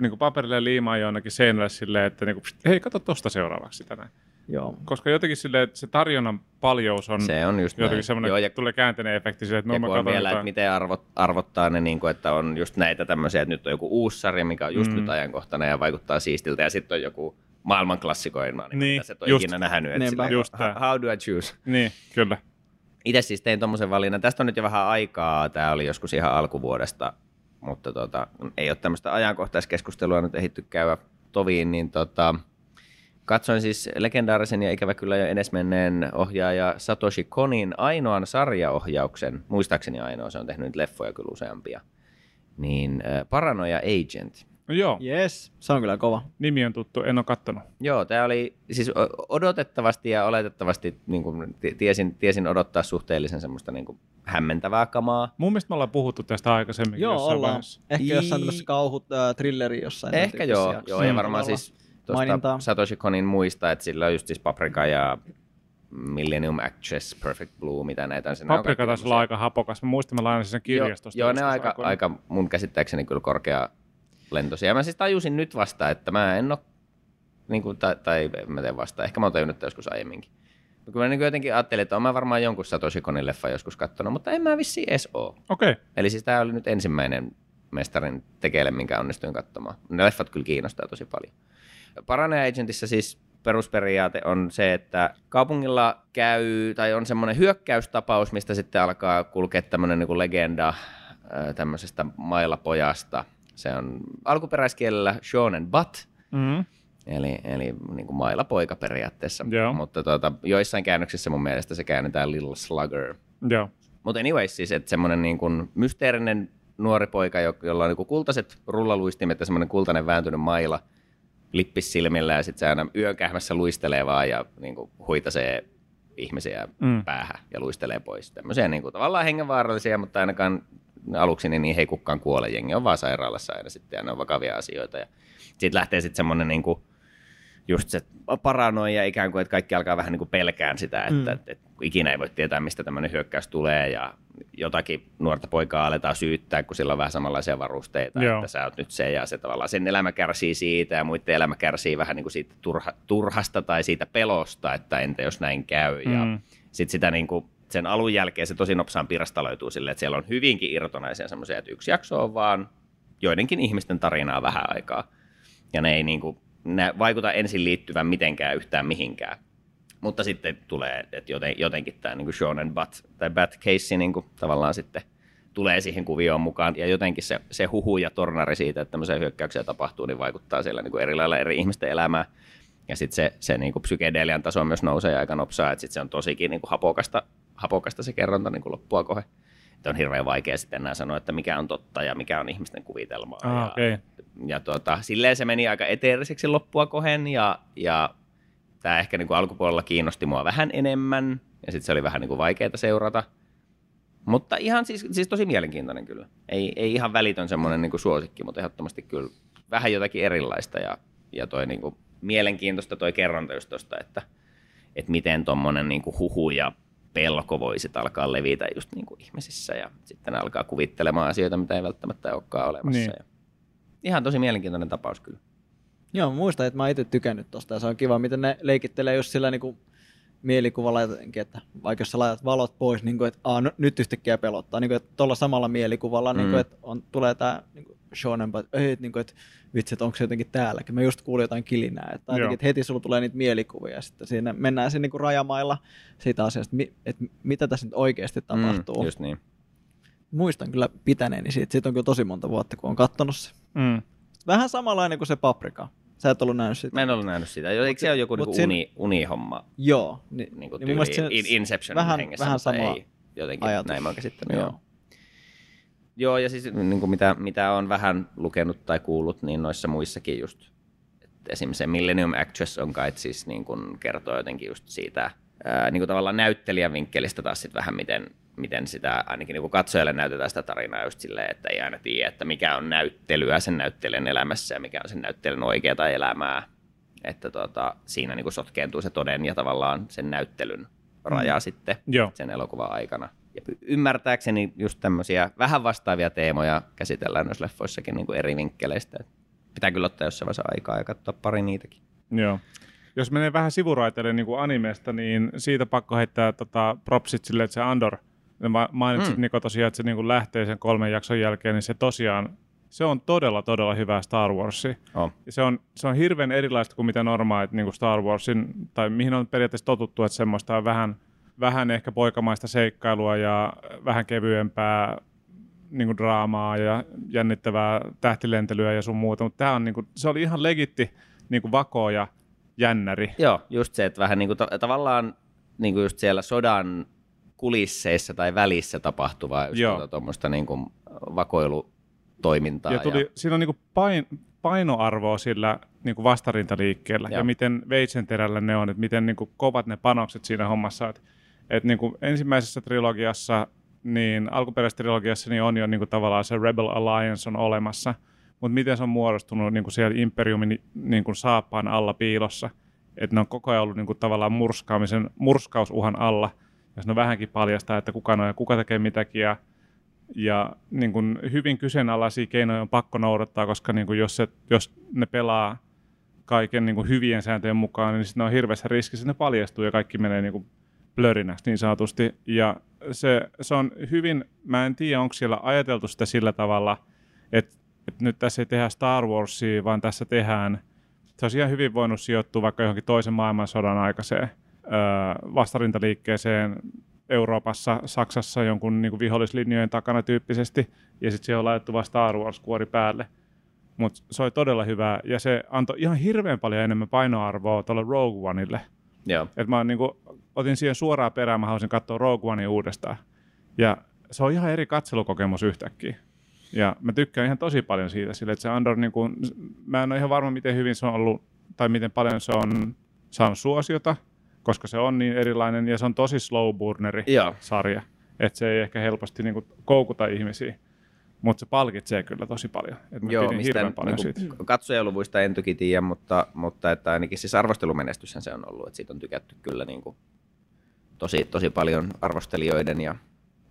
niin paperille ja liimaa jonnekin seinälle silleen, että niinku, pst, hei, kato tosta seuraavaksi sitä näin. Joo. Koska jotenkin silleen, että se tarjonnan paljous on Se on just jotenkin näin. semmoinen, Joo, ja, että tulee käänteinen efekti silleen, että no ja mä kun on katson vielä, että jotain. miten arvot, arvottaa ne, niin kuin, että on just näitä tämmöisiä, että nyt on joku uusi sarja, mikä on just Mm. nyt ajankohtainen ja vaikuttaa siistiltä, ja sitten on joku maailman klassikoina, niin, Niin, mitä sä et ole just. ikinä nähnyt. Että silleen, Just how, how do I choose? Niin, kyllä. Itse siis tein tommosen valinnan. Tästä on nyt jo vähän aikaa. Tämä oli joskus ihan alkuvuodesta, mutta tota, ei ole tämmöistä ajankohtaiskeskustelua nyt ehditty käydä toviin, niin tota, katsoin siis legendaarisen ja ikävä kyllä jo edesmenneen ohjaaja Satoshi Konin ainoan sarjaohjauksen, muistaakseni ainoa, se on tehnyt nyt leffoja kyllä useampia, niin äh, Paranoia Agent. No joo, Yes, se on kyllä kova. nimi on tuttu, en ole kattonut. Joo, tämä oli siis odotettavasti ja oletettavasti niin kuin, tiesin, tiesin odottaa suhteellisen semmoista niin kuin, hämmentävää kamaa. Mun mielestä me ollaan puhuttu tästä aikaisemmin Joo, jossain ollaan. vaiheessa. Ehkä I- jossain tämmöisessä kauhut äh, thrilleri jossain. Ehkä joo, joo ja varmaan siis tuosta mainintaa. Satoshi Konin muista, että sillä on just siis Paprika ja Millennium Actress, Perfect Blue, mitä näitä on. On Paprika taisi olla aika hapokas. Mä muistin, mä lainasin sen kirjastosta. Joo, joo ne on aika, aika mun käsittääkseni kyllä korkea lentoisia. Mä siis tajusin nyt vasta, että mä en ole, niin kuin, tai, tai mä teen vasta, ehkä mä oon tajunnut joskus aiemminkin. Mutta Kyllä mä niin jotenkin ajattelin, että oon mä varmaan jonkun Satoshi Konin leffa joskus katsonut, mutta en mä vissiin edes oo. Okei, okay. Eli siis tämä oli nyt ensimmäinen mestarin tekeille, minkä onnistuin katsomaan. Ne leffat kyllä kiinnostaa tosi paljon. Paranoia Agentissa siis perusperiaate on se, että kaupungilla käy, tai on semmoinen hyökkäystapaus, mistä sitten alkaa kulkea tämmöinen niin legenda tämmöisestä mailapojasta. Se on alkuperäiskielellä Shonen Butt, mm-hmm. eli, eli niin kuin mailapoika periaatteessa. Joo. Mutta tuota, joissain käännöksissä mun mielestä se käännetään Little Slugger. joo. Mutta anyways, siis että semmoinen niin kuin mysteerinen nuori poika, jo- jolla on niin kuin kultaiset rullaluistimet ja semmoinen kultainen vääntynyt maila lippis silmillä ja sitten se aina yökähmässä luistelee vaan ja niin kuin huitasee ihmisiä mm. päähän ja luistelee pois. Tämmöisiä niin kuin, tavallaan hengenvaarallisia, mutta ainakaan aluksi niin niihin ei kukaan kuole. Jengi on vaan sairaalassa aina sitten ja ne on vakavia asioita. Ja siitä lähtee sitten semmoinen niin kuin, just se paranoia ikään kuin, että kaikki alkaa vähän niin kuin pelkään sitä, että, Mm. että, että ikinä ei voi tietää, mistä tämmöinen hyökkäys tulee ja jotakin nuorta poikaa aletaan syyttää, kun sillä on vähän samanlaisia varusteita, Joo. että sä oot nyt se ja se tavallaan sen elämä kärsii siitä ja muiden elämä kärsii vähän niin kuin siitä turha, turhasta tai siitä pelosta, että entä jos näin käy ja Mm. sitten sitä niin kuin, sen alun jälkeen se tosi nopsaan pirstaloituu silleen, että siellä on hyvinkin irtonaisia semmoisia, että yksi jakso on vaan joidenkin ihmisten tarinaa vähän aikaa. Ja ne ei niin kuin, nä- vaikuta ensin liittyvän mitenkään yhtään mihinkään. Mutta sitten tulee, että joten, jotenkin tämä niin Shonen Bat, tai Bat Case niin kuin, tavallaan sitten tulee siihen kuvioon mukaan. Ja jotenkin se, se huhu ja tornari siitä, että tämmöisiä hyökkäyksiä tapahtuu, niin vaikuttaa siellä niin kuin eri lailla eri ihmisten elämään. Ja sitten se, se niin kuin psykedelian taso myös nousee aika nopsaa, että sitten se on tosikin niin kuin hapokasta, hapokasta se kerronta niin kuin loppua kohde. Että on hirveän vaikea sitten enää sanoa, että mikä on totta ja mikä on ihmisten kuvitelmaa. Ah, ja, okay. ja tuota, silleen se meni aika eteeriseksi loppua kohen ja, ja tämä ehkä niin kuin alkupuolella kiinnosti mua vähän enemmän ja sitten se oli vähän niin kuin vaikeaa seurata. Mutta ihan siis, siis tosi mielenkiintoinen kyllä. Ei, ei ihan välitön semmoinen niin kuin suosikki, mutta ehdottomasti kyllä vähän jotakin erilaista ja, ja toi niin kuin mielenkiintoista toi kerronta just tosta, että, että miten tuommoinen niin huhu ja pelko voi sitten alkaa levitä just niin kuin ihmisissä ja sitten alkaa kuvittelemaan asioita, mitä ei välttämättä olekaan olemassa. Niin. Ja ihan tosi mielenkiintoinen tapaus kyllä. Joo, muistan, että mä itse tykännyt tosta ja se on kiva, miten ne leikittelee just sillä niinku mielikuvalla jotenkin, että vaikka jos sä laitat valot pois, niin kuin, että Aa, no, nyt yhtäkkiä pelottaa, niin kuin, että tuolla samalla mielikuvalla, niin Mm. kuin, että on, tulee tämä niin kuin shonen, että, että, niin kuin, että vitsi, että onko se jotenkin täälläkin. Mä just kuulin jotain kilinää, että, jotenkin, että heti sulla tulee niitä mielikuvia ja sitten siinä mennään siinä niin kuin rajamailla siitä asiasta, että mitä tässä nyt oikeasti tapahtuu. Mm, just niin. Muistan kyllä pitäneeni siitä, siitä on kyllä tosi monta vuotta, kun on kattonut se. Mm. Vähän samanlainen kuin se paprika. Sä et ollut nähnyt sitä. Mä en ollut nähnyt sitä. Eikö se ole joku mut niinku siinä- uni, unihomma? Joo. Niin, Niin kuin niin mun mielestä tyyli, se- in, Inception vähän- hengessä, vähän mutta sama ei jotenkin ajatus. näin mä oon käsittänyt. Joo. Joo. Joo, ja siis niin kuin mitä, mitä on vähän lukenut tai kuullut, niin noissa muissakin just, että esimerkiksi se Millennium Actress on kai siis niin kuin kertoo jotenkin just siitä ää, niin kuin tavallaan näyttelijän vinkkelistä taas sit vähän miten, miten sitä ainakin niin kuin katsojalle näytetään sitä tarinaa just silleen, että ei aina tiedä, että mikä on näyttelyä sen näyttelijän elämässä ja mikä on sen näyttelijän oikeaa elämää. Että tota, siinä niin kuin sotkeentuu se toden ja tavallaan sen näyttelyn raja mm. sitten Joo. sen elokuvan aikana. Ymmärtääkseni just tämmöisiä vähän vastaavia teemoja käsitellään noissa leffoissakin niin kuin eri vinkkeleistä. Pitää kyllä ottaa jossain vaiheessa aikaa ja katsoa pari niitäkin. Joo. Jos menee vähän sivuraiteille niin kuin animesta, niin siitä pakko heittää tota, propsit sille, että se Andor, ma- mainitsit Mm. Niko tosiaan, että se niin kuin lähtee sen kolmen jakson jälkeen, niin se tosiaan, se on todella, todella hyvää Star Warsia. Oh. Se on, se on hirveän erilaista kuin mitä normaalit niin kuin Star Warsin, tai mihin on periaatteessa totuttu, että semmoista on vähän, vähän ehkä poikamaista seikkailua ja vähän kevyempää niin kuin draamaa ja jännittävää tähtilentelyä ja sun muuta, mutta tämä on niin kuin, se oli ihan legitti niin kuin vako ja jännäri. Joo, just se, että vähän niin kuin ta- tavallaan niin kuin just siellä sodan kulisseissa tai välissä tapahtuvaa just Joo. tuota, niin kuin vakoilutoimintaa. Ja tuli, ja... siinä on niin kuin pain, painoarvoa sillä niin kuin vastarintaliikkeellä Joo. ja miten veitsenterällä ne on, että miten niin kuin kovat ne panokset siinä hommassa. Että, että niin kuin ensimmäisessä trilogiassa, niin alkuperäisessä trilogiassa niin on jo niin kuin tavallaan se Rebel Alliance on olemassa, mutta miten se on muodostunut niin kuin siellä Imperiumin niin kuin saappaan alla piilossa, että ne on koko ajan ollut niin kuin tavallaan murskaamisen, murskausuhan alla, jos ne vähänkin paljastaa, että kuka on ja kuka tekee mitäkin. Ja ja niin kuin hyvin kyseenalaisia keinoja on pakko noudattaa, koska niin kuin jos, se, jos ne pelaa kaiken niin kuin hyvien sääntöjen mukaan, niin sitten on hirveässä riskissä, että ne paljastuu ja kaikki menee niin kuin blörinäksi niin sanotusti. Ja se, se on hyvin, mä en tiedä, onko siellä ajateltu sitä sillä tavalla, että, että nyt tässä ei tehdä Star Warsia, vaan tässä tehdään, se olisi ihan hyvin voinut sijoittua vaikka johonkin toisen maailmansodan aikaiseen öö, vastarintaliikkeeseen Euroopassa, Saksassa jonkun niin kuin vihollislinjojen takana tyyppisesti, ja sitten siihen on laitettu vaan Star Wars-kuori päälle. Mutta se oli todella hyvä, ja se antoi ihan hirveän paljon enemmän painoarvoa tuolle Rogue Oneille. Joo. Et mä niin kuin, otin siihen suoraan perään, mä halusin katsoa Rogue Onea uudestaan. Ja se on ihan eri katselukokemus yhtäkkiä. Ja mä tykkään ihan tosi paljon siitä, sillä että se Andor, niin kuin, mä en ole ihan varma, miten hyvin se on ollut, tai miten paljon se on saanut suosiota, koska se on niin erilainen, ja se on tosi slow burneri Joo. sarja, että se ei ehkä helposti niin kuin, koukuta ihmisiä, mutta se palkitsee kyllä tosi paljon. Et mä Joo, pidin mistä hirveän paljon niin siitä. katsojaluvuista en toki tiedä, mutta, mutta että ainakin siis arvostelumenestyshän se on ollut, että siitä on tykätty kyllä niin kuin tosi, tosi paljon arvostelijoiden ja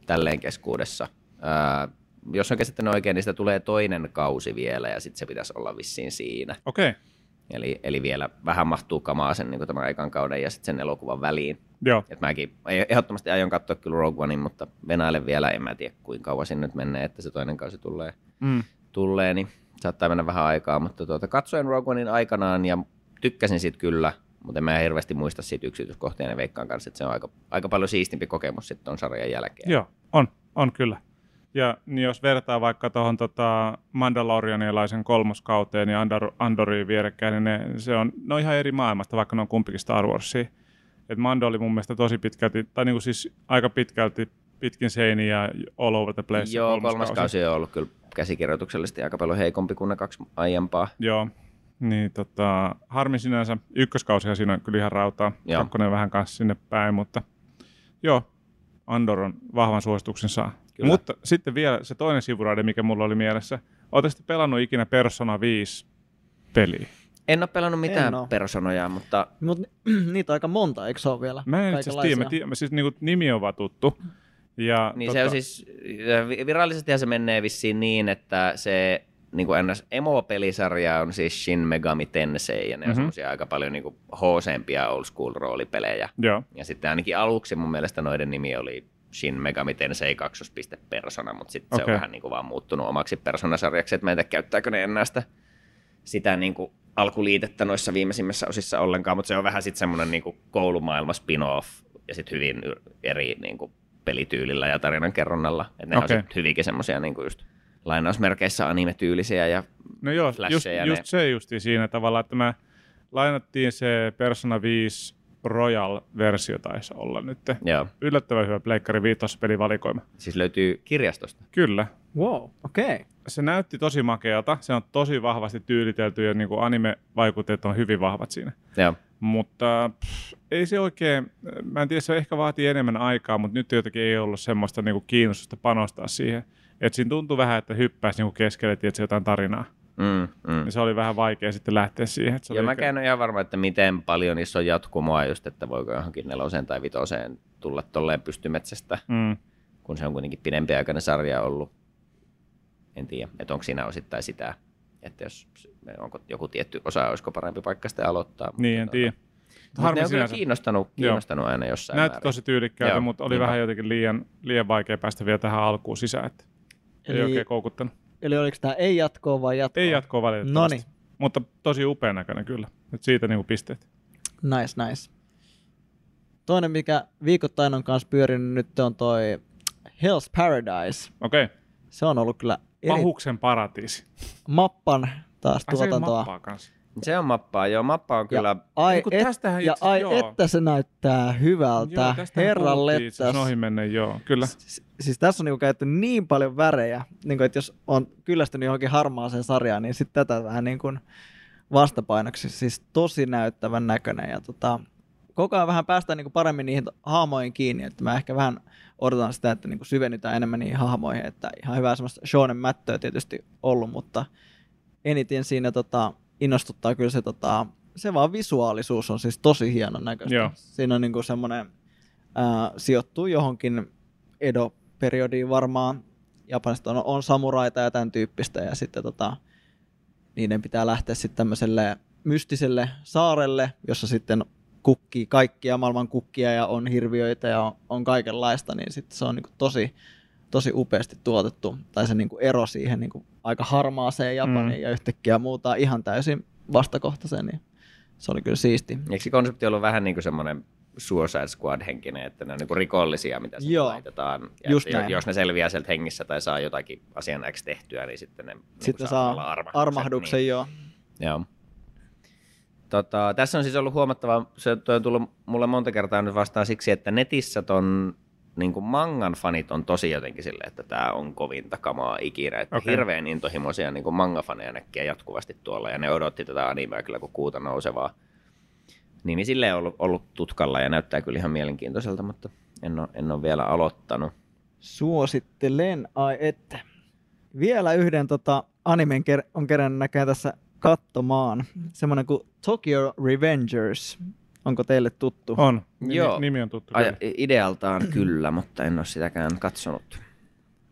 tälleen keskuudessa. Ää, jos on käsittänyt oikein, niin sitä tulee toinen kausi vielä ja sitten se pitäisi olla vissiin siinä. Okei, okay. Eli, eli vielä vähän mahtuu kamaa sen niin tämän ekan kauden ja sitten sen elokuvan väliin. joo. Et mäkin ehdottomasti aion katsoa kyllä Rogue Onein, mutta Venäjälle vielä en mä tiedä kuinka kauan sinne nyt menee, että se toinen kausi tulee, Mm. tulee niin saattaa mennä vähän aikaa, mutta tuota, katsoin Rogue Onein aikanaan ja tykkäsin siitä kyllä, mutta en mä hirveästi muista siitä yksityiskohtia ja veikkaan kanssa, että se on aika, aika paljon siistimpi kokemus sitten ton sarjan jälkeen. Joo, on, on kyllä. Ja niin jos vertaa vaikka tuohon tota Mandalorianilaisen kolmoskauteen ja Andor, Andoriin vierekkäin, niin ne, se on, ne on ihan eri maailmasta, vaikka ne on kumpikin Star Warsia. Et Mando oli mun mielestä tosi pitkälti, tai niinku siis aika pitkälti pitkin seiniä ja all over the place. Joo, kolmas kausi on ollut kyllä käsikirjoituksellisesti aika paljon heikompi kuin ne kaksi aiempaa. Joo, niin tota, harmi sinänsä. Ykköskausia siinä on kyllä ihan rautaa. Joo. Kakkonen vähän kanssa sinne päin, mutta joo, Andor on vahvan suosituksen saa. Kyllä. Mutta sitten vielä se toinen sivuraide, mikä mulla oli mielessä. Oletteko te pelannut ikinä Persona 5 peliä? En ole pelannut mitään oo. personoja, mutta Mutta niitä on aika monta, eikö se ole vielä? Mä en itse asiassa tiedä, mä tiedän, siis niinku nimi on vaan tuttu. Ja, niin se on siis, vi- virallisesti se menee vissiin niin, että se niin kuin ns. emo-pelisarja on siis Shin Megami Tensei, ja ne on Mhm. semmoisia aika paljon niin hoosempia old school roolipelejä. Joo, Ja sitten ainakin aluksi mun mielestä noiden nimi oli Shin Megami Tensei 2. Persona, mutta sitten se Okei. on vähän niin kuin vaan muuttunut omaksi personasarjaksi, että mä en tiedä käyttääkö ne enää sitä, sitä niin kuin alkuliitettä noissa viimeisimmissä osissa ollenkaan, mutta se on vähän sitten semmoinen niin koulumaailma spin-off ja sitten hyvin eri niin kuin pelityylillä ja tarinankerronnalla. Että ne Okei. on sitten hyvinkin semmoisia niin kuin just lainausmerkeissä anime-tyylisiä ja no joo, just, Flasheja just ne- se justi siinä tavalla, että mä lainattiin se Persona 5 Royal-versio taisi olla nyt. joo, Yllättävän hyvä Pleikkari 5 pelivalikoima. siis löytyy kirjastosta. Kyllä, Wow, okei. Okay. se näytti tosi makealta. Se on tosi vahvasti tyylitelty ja niin kuin anime-vaikutteet on hyvin vahvat siinä. Joo. Mutta pff, ei se oikein, mä en tiedä, se ehkä vaatii enemmän aikaa, mutta nyt jotenkin ei ollut semmoista niin kuin kiinnostusta panostaa siihen. Et siinä tuntui vähän, että hyppäisi niin keskelle, että jotain tarinaa. Mm, mm. Ja se oli vähän vaikea sitten lähteä siihen. että Se oli mä ole ihan varma, että miten paljon niissä on jatkumoa just, että voiko johonkin neloseen tai vitoseen tulla tolleen pystymetsästä, Mm. kun se on kuitenkin pidempiaikainen sarja ollut. En tiedä, että onko siinä osittain sitä, että jos onko joku tietty osa, olisiko parempi paikka sitten aloittaa. Niin, en tota- tiedä. Mutta ne on kyllä kiinnostanut, kiinnostanut aina jossain Näytti määrin. tosi tyylikkäältä, mutta oli niinpä. vähän jotenkin liian, liian vaikea päästä vielä tähän alkuun sisään. Että ei Eli- oikein koukuttanut. Eli oliko tämä ei jatkoa vai jatkoa? Ei jatkoa valitettavasti. Noniin. Mutta tosi upean näköinen kyllä. Et siitä niinku pisteet. Nice, nice. Toinen, mikä viikoittain on kanssa pyörinyt nyt on toi Hell's Paradise. Okei. Okay. Se on ollut kyllä eri Pahuksen paratiisi. mappan taas Ai se ei tuotantoa. mappaa kanssa. Se on mappaa, joo, mappa on kyllä... Ja, ai, Niin et, tästähän ja itse- ai joo. että se näyttää hyvältä. Joo, Herran itse lettas. ohi menneen, joo, kyllä. S- Siis tässä on niinku käytetty niin paljon värejä, niinku, että jos on kyllästynyt johonkin harmaaseen sarjaan, niin sitten tätä vähän niin kuin vastapainoksi. Siis tosi näyttävän näköinen. Ja tota, koko ajan vähän päästään niinku paremmin niihin hahmoihin kiinni, että mä ehkä vähän odotan sitä, että niinku syvennytään enemmän niihin hahmoihin, että ihan hyvää semmoista shonen mättöä tietysti ollut, mutta eniten siinä tota, innostuttaa kyllä se, tota, se vaan visuaalisuus on siis tosi hienon näköistä. Joo. Siinä on niinku semmoinen, ää, sijoittuu johonkin Edo-periodiin varmaan. Japanista on, on samuraita ja tämän tyyppistä ja sitten tota, niiden pitää lähteä sitten tämmöiselle mystiselle saarelle, jossa sitten kukkii kaikkia maailman kukkia ja on hirviöitä ja on, on kaikenlaista, niin sitten se on niinku tosi, tosi upeasti tuotettu. Tai se niinku ero siihen niinku aika harmaaseen Japaniin Mm. ja yhtäkkiä muuta ihan täysin vastakohtaiseen, niin se oli kyllä siisti. Eikö se konsepti ollut vähän niin kuin semmoinen Suicide Squad-henkinen, että ne on niin rikollisia, mitä Joo. laitetaan. Ja Just että näin. jos ne selviää sieltä hengissä tai saa jotakin asian X tehtyä, niin sitten ne niin Sitten saa saa olla armahduksen. armahduksen, Niin. joo. Joo. Tota, tässä on siis ollut huomattava, se on tullut mulle monta kertaa nyt vastaan siksi, että netissä ton niin kuin mangan fanit on tosi jotenkin silleen, että tämä on kovinta kamaa ikinä. Että okay. hirveän intohimoisia niin manga-faneja näkee jatkuvasti tuolla, ja ne odotti tätä animea kyllä kuin kuuta nousevaa. Niin, niin silleen on ollut, ollut tutkalla ja näyttää kyllä ihan mielenkiintoiselta, mutta en ole, en ole vielä aloittanut. Suosittelen, ai että. Vielä yhden tota, animen ker- on kerännyt näkään tässä katsomaan. Semmoinen kuin Tokyo Revengers. Onko teille tuttu? On. Nimi, Joo. nimi on tuttu. Ai, kyllä. idealtaan kyllä, mutta en ole sitäkään katsonut.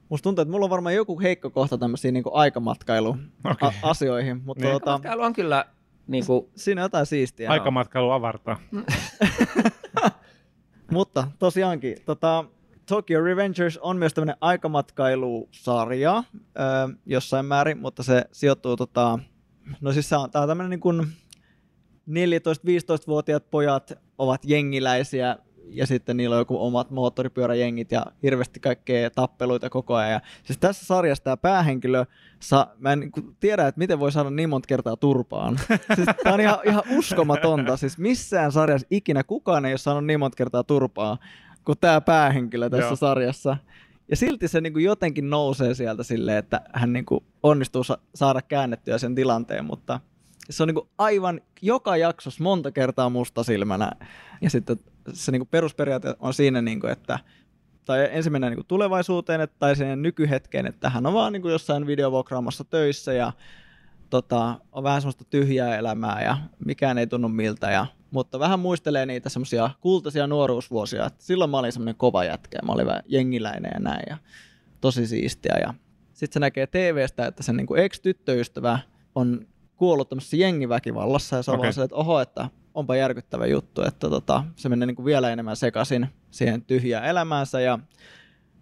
Musta tuntuu, että mulla on varmaan joku heikko kohta tämmöisiin niin aikamatkailu-asioihin, mutta Niin. tota, Matkailu on kyllä niin kuin, siinä on jotain siistiä. Aikamatkailu avartaa. Mutta tosiaankin, tota, Tokyo Revengers on myös tämmöinen aikamatkailusarja ö, jossain määrin, mutta se sijoittuu tota, no siis se on, tää on tämmöinen niin kuin 14-15-vuotiaat pojat ovat jengiläisiä ja sitten niillä on joku omat moottoripyöräjengit ja hirveästi kaikkea tappeluita koko ajan. Ja siis tässä sarjassa tämä päähenkilö, sa, mä en niin tiedä, että miten voi saada niin monta kertaa turpaan. siis tämä on ihan, ihan uskomatonta. Siis missään sarjassa ikinä kukaan ei ole saanut niin monta kertaa turpaa kuin tämä päähenkilö tässä Joo. sarjassa. Ja silti se niin kuin jotenkin nousee sieltä silleen, että hän niin kuin onnistuu sa- saada käännettyä sen tilanteen, mutta se on niin kuin aivan joka jaksossa monta kertaa musta silmänä. Ja sitten se niin kuin perusperiaate on siinä, niin kuin, että tai ensin mennään niin tulevaisuuteen että, tai siihen nykyhetkeen, että hän on vaan niin kuin jossain videovuokraamassa töissä ja tota, on vähän semmoista tyhjää elämää ja mikään ei tunnu miltä. Ja, mutta vähän muistelee niitä semmoisia kultaisia nuoruusvuosia. Että silloin mä olin semmoinen kova jätkä mä olin vähän jengiläinen ja näin ja tosi siistiä. Ja sitten se näkee TVstä, että sen niin kuin ex-tyttöystävä on kuollut tämmöisessä jengiväkivallassa ja se on okay. vaan että oho, että onpa järkyttävä juttu, että tota, se menee niin kuin vielä enemmän sekaisin siihen tyhjään elämäänsä ja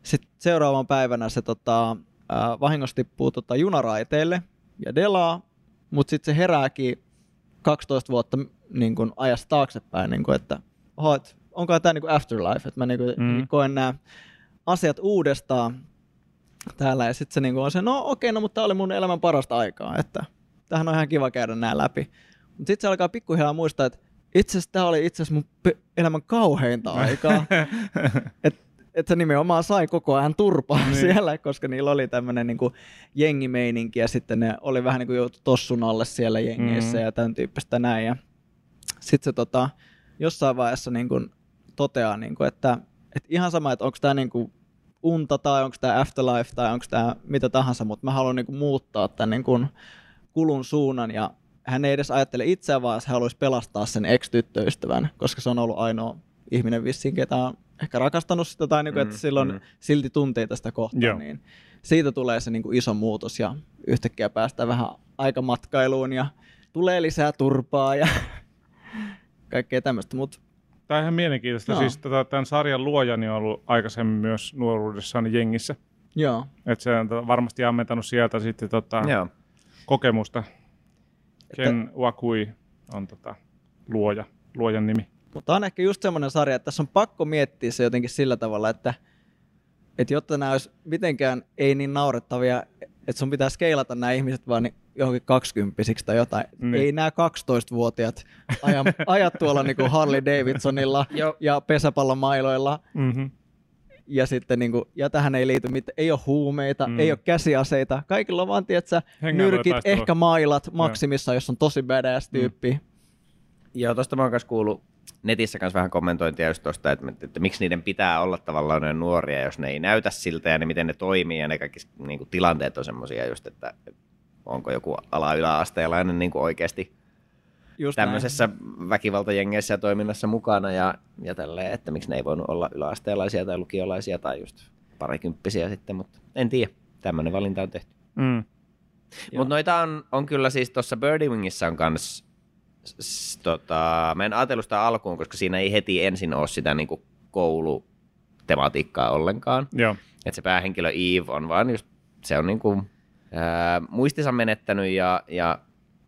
sitten seuraavan päivänä se tota, ää, vahingossa tippuu tota, junaraiteille ja delaa, mutta sitten se herääkin 12 vuotta niin kun ajasta taaksepäin, niin kun, että oho, et, onko tämä niin afterlife, että mä niin kun, Mm. mm. koen nämä asiat uudestaan täällä ja sitten se niin on se, no okei, no mutta tämä oli mun elämän parasta aikaa, että tähän on ihan kiva käydä nämä läpi. Mutta sitten se alkaa pikkuhiljaa muistaa, että itse asiassa tämä oli itse asiassa mun pe- elämän kauheinta aikaa. että et se nimenomaan sai koko ajan turpaa Niin. siellä, koska niillä oli tämmöinen niinku jengimeininki ja sitten ne oli vähän niin kuin joutu tossun alle siellä jengeissä Mm. mm. ja tämän tyyppistä näin. Ja sitten se tota, jossain vaiheessa niin kuin toteaa, niin kuin, että, että ihan sama, että onko tämä niin kuin unta tai onko tämä afterlife tai onko tämä mitä tahansa, mutta mä haluan niin kuin muuttaa tämän niin kuin kulun suunnan ja hän ei edes ajattele itseään, vaan hän haluaisi pelastaa sen ex-tyttöystävän, koska se on ollut ainoa ihminen vissiin, ketä on ehkä rakastanut sitä tai niin kuin, Mm, että silloin mm. silti tunteita sitä Joo. kohtaan, niin siitä tulee se niin kuin iso muutos ja yhtäkkiä päästään vähän aikamatkailuun ja tulee lisää turpaa ja kaikkea tämmöistä, mutta Tämä on ihan mielenkiintoista. Joo. Siis tota, tämän sarjan luojani on ollut aikaisemmin myös nuoruudessaan jengissä. joo. Et se on varmasti ammentanut sieltä sitten tota, Joo. Kokemusta. Ken Wakui on tota, luoja, luojan nimi. Mutta on ehkä just semmoinen sarja, että tässä on pakko miettiä se jotenkin sillä tavalla, että, että jotta nämä olisi mitenkään ei niin naurettavia, että sun pitää skeilata nämä ihmiset vaan niin johonkin kaksikymppisiksi tai jotain. Niin. Ei nämä 12-vuotiaat aja, ajat tuolla niin kuin Harley Davidsonilla ja pesäpallomailoilla Mm-hmm. Ja sitten niin kuin, ja tähän ei liity mitään, ei ole huumeita, Mm. mm. ei ole käsiaseita, kaikilla on vaan, tiedätkö, nyrkit, ehkä mailat maksimissa, jos on tosi badass tyyppi. Mm. Joo, tosta mä oon kanssa kuullut netissä kanssa vähän kommentointia just tosta, että, että, että miksi niiden pitää olla tavallaan ne nuoria, jos ne ei näytä siltä ja ne miten ne toimii ja ne kaikki niin kuin, tilanteet on semmoisia just, että onko joku ala-yläasteelainen niin kuin oikeasti Just näin. tämmöisessä väkivaltajengeissä ja toiminnassa mukana ja, ja tälleen, että miksi ne ei voinut olla yläasteelaisia tai lukiolaisia tai just parikymppisiä sitten, mutta en tiedä. Tämmöinen valinta on tehty. Mm. Mutta noita on, on kyllä siis tuossa Birdie Wingissä on kans, s- s- tota, mä en ajatellut sitä alkuun, koska siinä ei heti ensin ole sitä niinku koulutematiikkaa ollenkaan. Joo. Että se päähenkilö Eve on vaan just, se on niinku, ää, muistinsa menettänyt ja, ja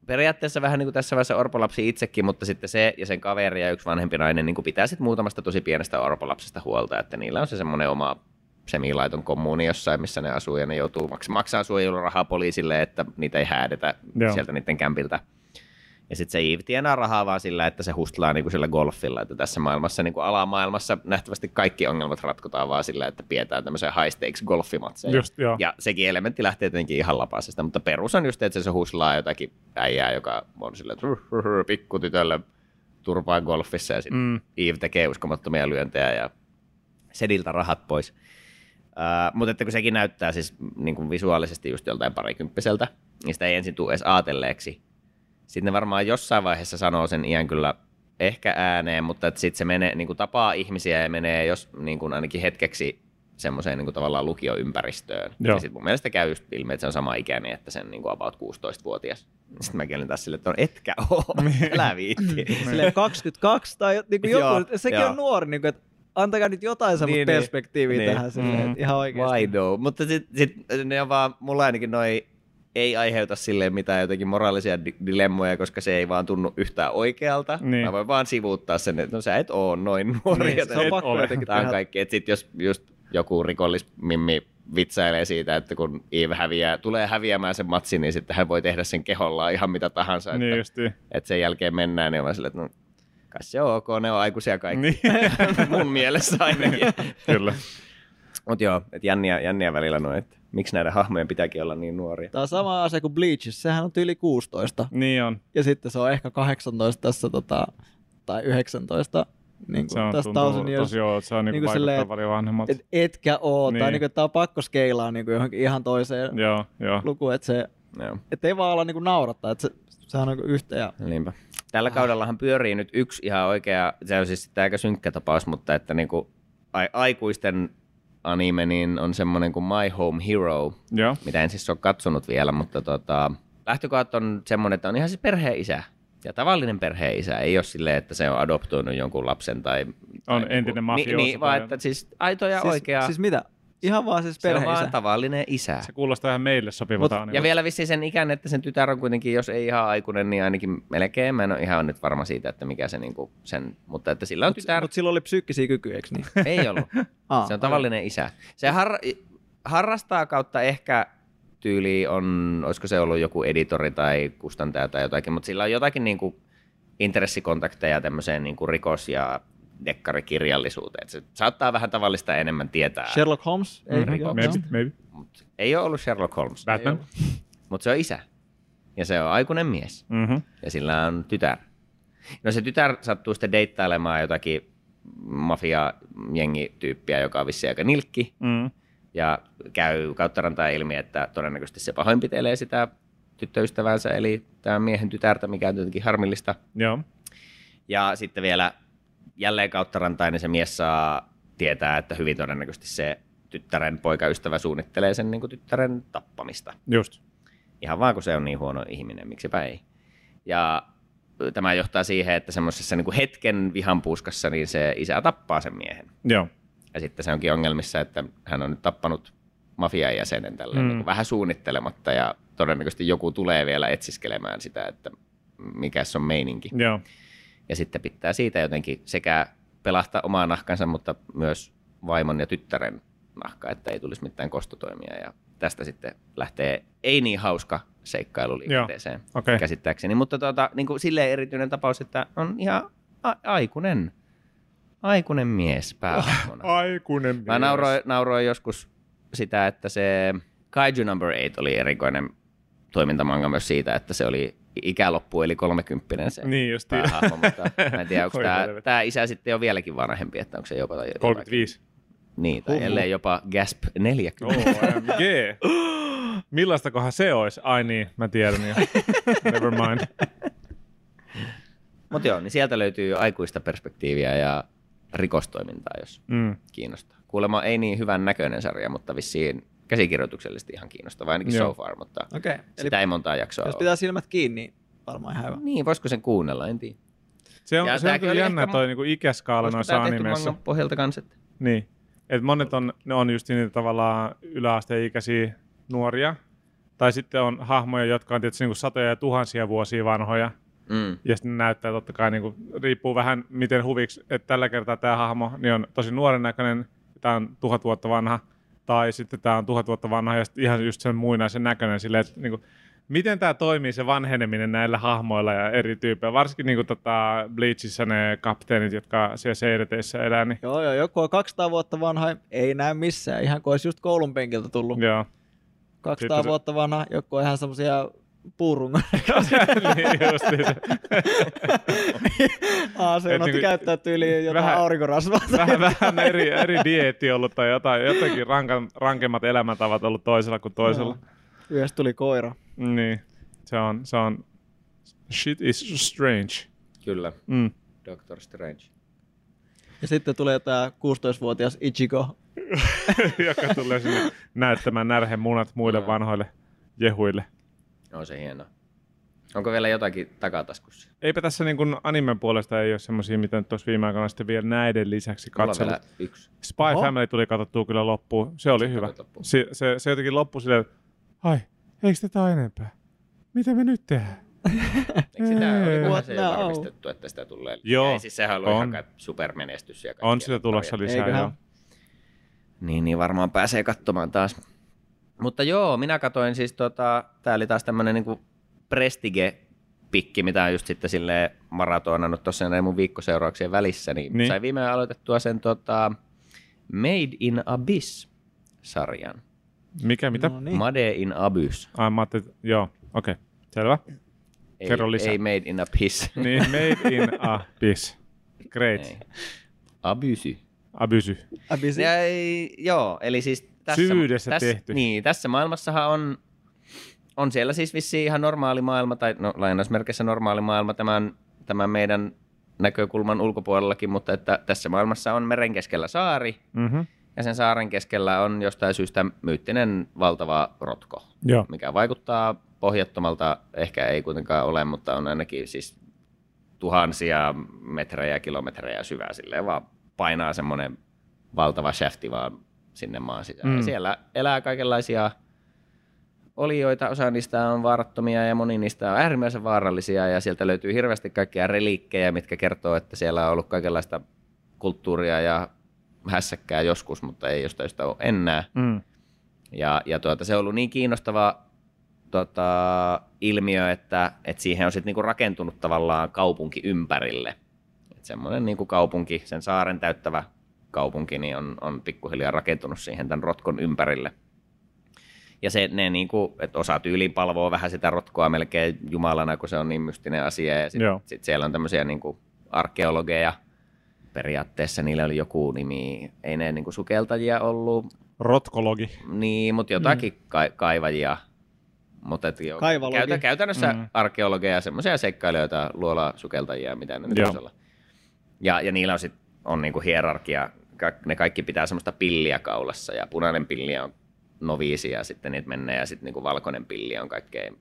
periaatteessa vähän niin kuin tässä vaiheessa orpolapsi itsekin, mutta sitten se ja sen kaveri ja yksi vanhempi nainen niin kuin pitää sitten muutamasta tosi pienestä orpolapsesta huolta, että niillä on se semmoinen oma semilaiton kommuuni jossain, missä ne asuu ja ne joutuu maks- maksaa suojelurahaa poliisille, että niitä ei häädetä Joo. Joo. sieltä niiden kämpiltä. Ja sitten se Eve tienaa rahaa vaan sillä, että se hustlaa niinku sillä golfilla, että tässä maailmassa, niinku alamaailmassa nähtävästi kaikki ongelmat ratkotaan vaan sillä, että pidetään tämmöisiä high stakes golfimatseja. Just, joo. Ja sekin elementti lähtee tietenkin ihan lapasesta, mutta perus on just, että se huslaa jotakin äijää, joka on sillä, että "Ruh, ruh, ruh, pikkutytölle turpaa golfissa ja sitten Mm. Eve tekee uskomattomia lyöntejä ja sediltä rahat pois. Uh, mutta että kun sekin näyttää siis niin kuin visuaalisesti just joltain parikymppiseltä, niin sitä ei ensin tule edes aatelleeksi. Sitten ne varmaan jossain vaiheessa sanoo sen iän kyllä ehkä ääneen, mutta sitten se menee, niin kuin tapaa ihmisiä ja menee jos, niin kuin ainakin hetkeksi semmoiseen niin kuin tavallaan lukioympäristöön. Joo. Ja sitten mun mielestä käy just ilmi, että se on sama ikäinen, että sen niin kuin about 16-vuotias. Sitten mäkin olin taas silleen, että on etkä oo, älä viitti. Silleen 22 tai niinku joku, Joo, sekin joo. on nuori, niinku, että antakaa nyt jotain semmoista Niin, niin, niin. perspektiiviä Niin. tähän silleen, Mm. ihan oikeasti. Why though? Mutta sit, sit ne on vaan, mulla ainakin noi ei aiheuta silleen mitään jotenkin moraalisia di- dilemmoja, koska se ei vaan tunnu yhtään oikealta. Niin. Mä voin vaan sivuuttaa sen, että no sä et oo noin nuori. Niin, joten se on pakko ole. jotenkin tehdä. kaikki. Et sit jos just joku rikollismimmi vitsailee siitä, että kun Eve häviää, tulee häviämään sen matsin, niin sitten hän voi tehdä sen kehollaan ihan mitä tahansa. Että, Niin justiin. että sen jälkeen mennään, niin on vaan silleen, että no, kai se on ok, ne on aikuisia kaikki. Niin. Mun mielestä ainakin. Kyllä. Mutta joo, että jänniä, jänniä välillä noin, että miksi näiden hahmojen pitääkin olla niin nuoria. Tämä on sama asia kuin Bleachissa, sehän on yli 16. Niin on. Ja sitten se on ehkä 18 tässä, tota, tai 19. Niin Se kuin on tässä tuntuu Years. tosi joo, se on niinku niinku vaikuttaa silleen, paljon vanhemmalta. Et, etkä oo, niin. tai Niin. niinku, että tää on pakko skeilaa niinku johonkin ihan toiseen Joo, joo. lukuun, että se, Joo, et ei vaan olla niinku naurattaa, että se, sehän on niinku yhtä ja niinpä. Tällä kaudellahan pyörii nyt yksi ihan oikea, se on siis aika synkkä tapaus, mutta että niinku a- aikuisten anime niin on semmoinen kuin My Home Hero, Joo. mitä en siis ole katsonut vielä, mutta tota, lähtökohdat on semmoinen, että on ihan siis perheen isä. Ja tavallinen perheen isä, ei ole silleen, että se on adoptoinut jonkun lapsen tai... On tai entinen niin, mafioso niin, vaan että siis aito ja siis, oikea. siis mitä? Ihan vaan siis se on vaan tavallinen isä. Se kuulostaa ihan meille sopivalta Mut, ja vielä vissiin sen ikäinen, että sen tytär on kuitenkin, jos ei ihan aikuinen, niin ainakin melkein. Mä en ole ihan nyt varma siitä, että mikä se niinku sen, mutta että sillä on Mutta tytär. mut sillä oli psyykkisiä kykyjä, eikö niin? Ei ollut. Aa, Se on tavallinen isä. Se har, harrastaa kautta ehkä tyyli on, olisiko se ollut joku editori tai kustantaja tai jotakin, mutta sillä on jotakin niinku intressikontakteja tämmöiseen niinku rikos- ja dekkarikirjallisuuteen. Et se saattaa vähän tavallista enemmän tietää. Sherlock Holmes? Ei, Mhm. joo, Maybe, joo. maybe. Mut ei ole ollut Sherlock Holmes, Batman. mutta se on isä. Ja se on aikuinen mies. Mm-hmm. ja sillä on tytär. No se tytär sattuu sitten deittailemaan jotakin mafia-jengityyppiä, joka on vissiin aika nilkki, Mm. ja käy kautta rantaa ilmi, että todennäköisesti se pahoinpitelee sitä tyttöystävänsä, eli tämän miehen tytärtä, mikä on tietenkin harmillista. Joo. Ja sitten vielä jälleen kautta niin se mies saa tietää, että hyvin todennäköisesti se tyttären poikaystävä suunnittelee sen niin kuin tyttären tappamista. Just. Ihan vaan kun se on niin huono ihminen, miksipä ei. Ja tämä johtaa siihen, että semmoisessa niin hetken vihanpuuskassa niin se isä tappaa sen miehen. Joo. Ja sitten se onkin ongelmissa, että hän on nyt tappanut mafian jäsenen Mm. niin vähän suunnittelematta ja todennäköisesti joku tulee vielä etsiskelemään sitä, että mikä se on meininki. Joo. Ja sitten pitää siitä jotenkin sekä pelahtaa omaa nahkansa, mutta myös vaimon ja tyttären nahka, että ei tulisi mitään kostotoimia. Ja tästä sitten lähtee ei niin hauska seikkailu liikenteeseen Okei. käsittääkseni. Mutta tuota, niin kuin silleen erityinen tapaus, että on ihan a- aikuinen, aikuinen mies päähahmona. Aikuinen mies. Mä nauroin, nauroin joskus sitä, että se Kaiju Number 8 oli erikoinen toimintamanga myös siitä, että se oli ikäloppu eli kolmekymppinen se Niin justi. päähahmo, mutta mä en tiedä, onko tämä, tämä isä sitten jo vieläkin vanhempi, että onko se jopa... jotakin- 35. Niin, tai Huhhuh. ellei jopa Gasp 40. OMG. Millaista kohan se olisi? Ai niin, mä tiedän jo. Never mind. Mutta joo, niin sieltä löytyy aikuista perspektiiviä ja rikostoimintaa, jos Mm. kiinnostaa. Kuulemma ei niin hyvän näköinen sarja, mutta vissiin käsikirjoituksellisesti ihan kiinnostava, ainakin Joo. so far, mutta. Eli sitä ei montaa jaksoa jos ole. pitää silmät kiinni, niin varmaan ihan hyvä. Niin, voisiko sen kuunnella, en tiedä. Se on, Ja se on kyllä jännä ehkä- toi niinku ikäskaala noissa animeissa. pohjalta kanssa? että- Niin. Et monet on, ne on just niitä tavallaan yläasteikäisiä nuoria. Tai sitten on hahmoja, jotka on tietysti niinku satoja ja tuhansia vuosia vanhoja. Mm. Ja sitten ne näyttää totta kai, niinku, riippuu vähän miten huviksi, että tällä kertaa tämä hahmo niin on tosi nuoren näköinen, tämä on tuhat vuotta vanha, tai sitten tämä on tuhat vuotta vanha ja ihan just sen muinaisen näköinen silleen, että niinku, miten tämä toimii se vanheneminen näillä hahmoilla ja eri tyypeillä, varsinkin niinku, tota Bleachissä ne kapteenit, jotka siellä seireteissä elää, niin Joo, joo, joku on 200 vuotta vanha, ei näy missään, ihan kuin olisi just koulun penkiltä tullut. joo. 200 Sitten se- vuotta vanha, joku on ihan semmosia puurungon. niin justi se. Otti niinku- käyttää tyyliin jotain vähän- aurinkorasvaa. vähän, vähän eri, eri dieetti ollut tai jotain, jotenkin rankan, rankemmat elämäntavat ollut toisella kuin toisella. Yhdessä tuli koira. Niin, se on, se on, shit is strange. Kyllä, Mm. Doctor Strange. Ja sitten tulee tää 16-vuotias Ichigo. Joka tulee sinne näyttämään närhen munat muille vanhoille jehuille. On se hieno. Onko vielä jotakin takataskussa? Eipä tässä niin kuin animen puolesta ei ole semmoisia, mitä nyt tuossa viime aikoina sitten vielä näiden lisäksi vielä yksi. Spy Oho. Family tuli katsottua kyllä loppuun. Se oli hyvä. Katsot loppuun. Se, se, se jotenkin loppui silleen, että ai, eikö tätä ole enempää? Mitä me nyt tehdään? Eikö sitä What se jo varmistettu, että sitä tulee? Joo, Ei, siis sehän oli on. ihan supermenestys. Ja On sitä tulossa lisää. Eiköhän. Joo. Niin, niin varmaan pääsee katsomaan taas. Mutta joo, minä katoin siis, tota, tää oli taas tämmönen niinku prestige-pikki, mitä on just sitten sille maratonannut tuossa näin mun viikkoseurauksien välissä, niin, Niin. niin. sai viime aloitettua sen tota, Made in Abyss-sarjan. Mikä, mitä? No Niin. niin. Made in Abyss. Ai, mä ajattelin, joo, okei, okay. selvä. Ei, Kerro lisää. Ei Made in Abyss. Niin, made in Abyss. Great. Ei. Abyssy. Abysy. Abisi. Ja, ei, joo, eli siis tässä, Syvyydessä tässä, tehty. Niin, tässä maailmassahan on, on siellä siis vissiin ihan normaali maailma, tai no lainausmerkissä normaali maailma tämän, tämän meidän näkökulman ulkopuolellakin, mutta että tässä maailmassa on meren keskellä saari, Mm-hmm. ja sen saaren keskellä on jostain syystä myyttinen valtava rotko, Joo. mikä vaikuttaa pohjattomalta, ehkä ei kuitenkaan ole, mutta on ainakin siis tuhansia metrejä, kilometrejä syvää silleen vaan painaa semmoinen valtava shafti vaan sinne maan sisään. Mm. Ja siellä elää kaikenlaisia olioita, osa niistä on vaarattomia ja moni niistä on äärimmäisen vaarallisia ja sieltä löytyy hirveästi kaikkia reliikkejä, mitkä kertoo, että siellä on ollut kaikenlaista kulttuuria ja hässäkkää joskus, mutta ei jostain sitä ole enää. Mm. Ja, ja tuota, se on ollut niin kiinnostava tota, ilmiö, että, että siihen on sitten niinku rakentunut tavallaan kaupunki ympärille. Et semmoinen niinku kaupunki, sen saaren täyttävä kaupunki, niin on, on pikkuhiljaa rakentunut siihen tämän rotkon ympärille. Ja se, ne niinku, että osa tyyliin palvoo vähän sitä rotkoa melkein jumalana, kun se on niin mystinen asia. Ja sitten sit siellä on tämmöisiä niinku arkeologeja, periaatteessa niillä oli joku nimi, ei ne niinku sukeltajia ollut, Rotkologi. niin, mutta jotakin mm. ka- kaivajia. Mutta et jo, käytä, käytännössä Mm. arkeologeja, semmoisia seikkailijoita, luolasukeltajia, mitä ne nyt olla. Ja, ja niillä on, sit, on niinku hierarkia, Ka- ne kaikki pitää semmoista pilliä kaulassa, ja punainen pilli on noviisi, ja sitten niitä menee, ja sitten niinku valkoinen pilli on kaikkein,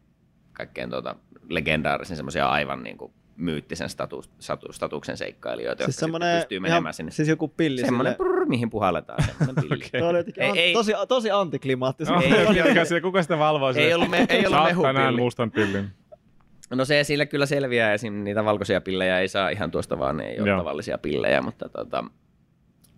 kaikkein tuota, legendaarisin semmoisia aivan niinku myyttisen status, statu, statuksen seikkailijoita, Siis jotka sitten semmoinen, pystyy menemään sinne. siis joku pilli Semmoinen, sille. prrr, mihin puhalletaan, semmoinen pilli. Toi oli jotenkin Ei- an- ei- tosi, tosi antiklimaattista. Ei- Ei, se, kuka sitä valvoo? Ei ollut, me, ei ollut Saat mehupilli. tänään mustan pillin. No se sillä kyllä selviää, esim. niitä valkoisia pillejä ei saa ihan tuosta vaan, ne ei ole Joo. tavallisia pillejä, mutta tota,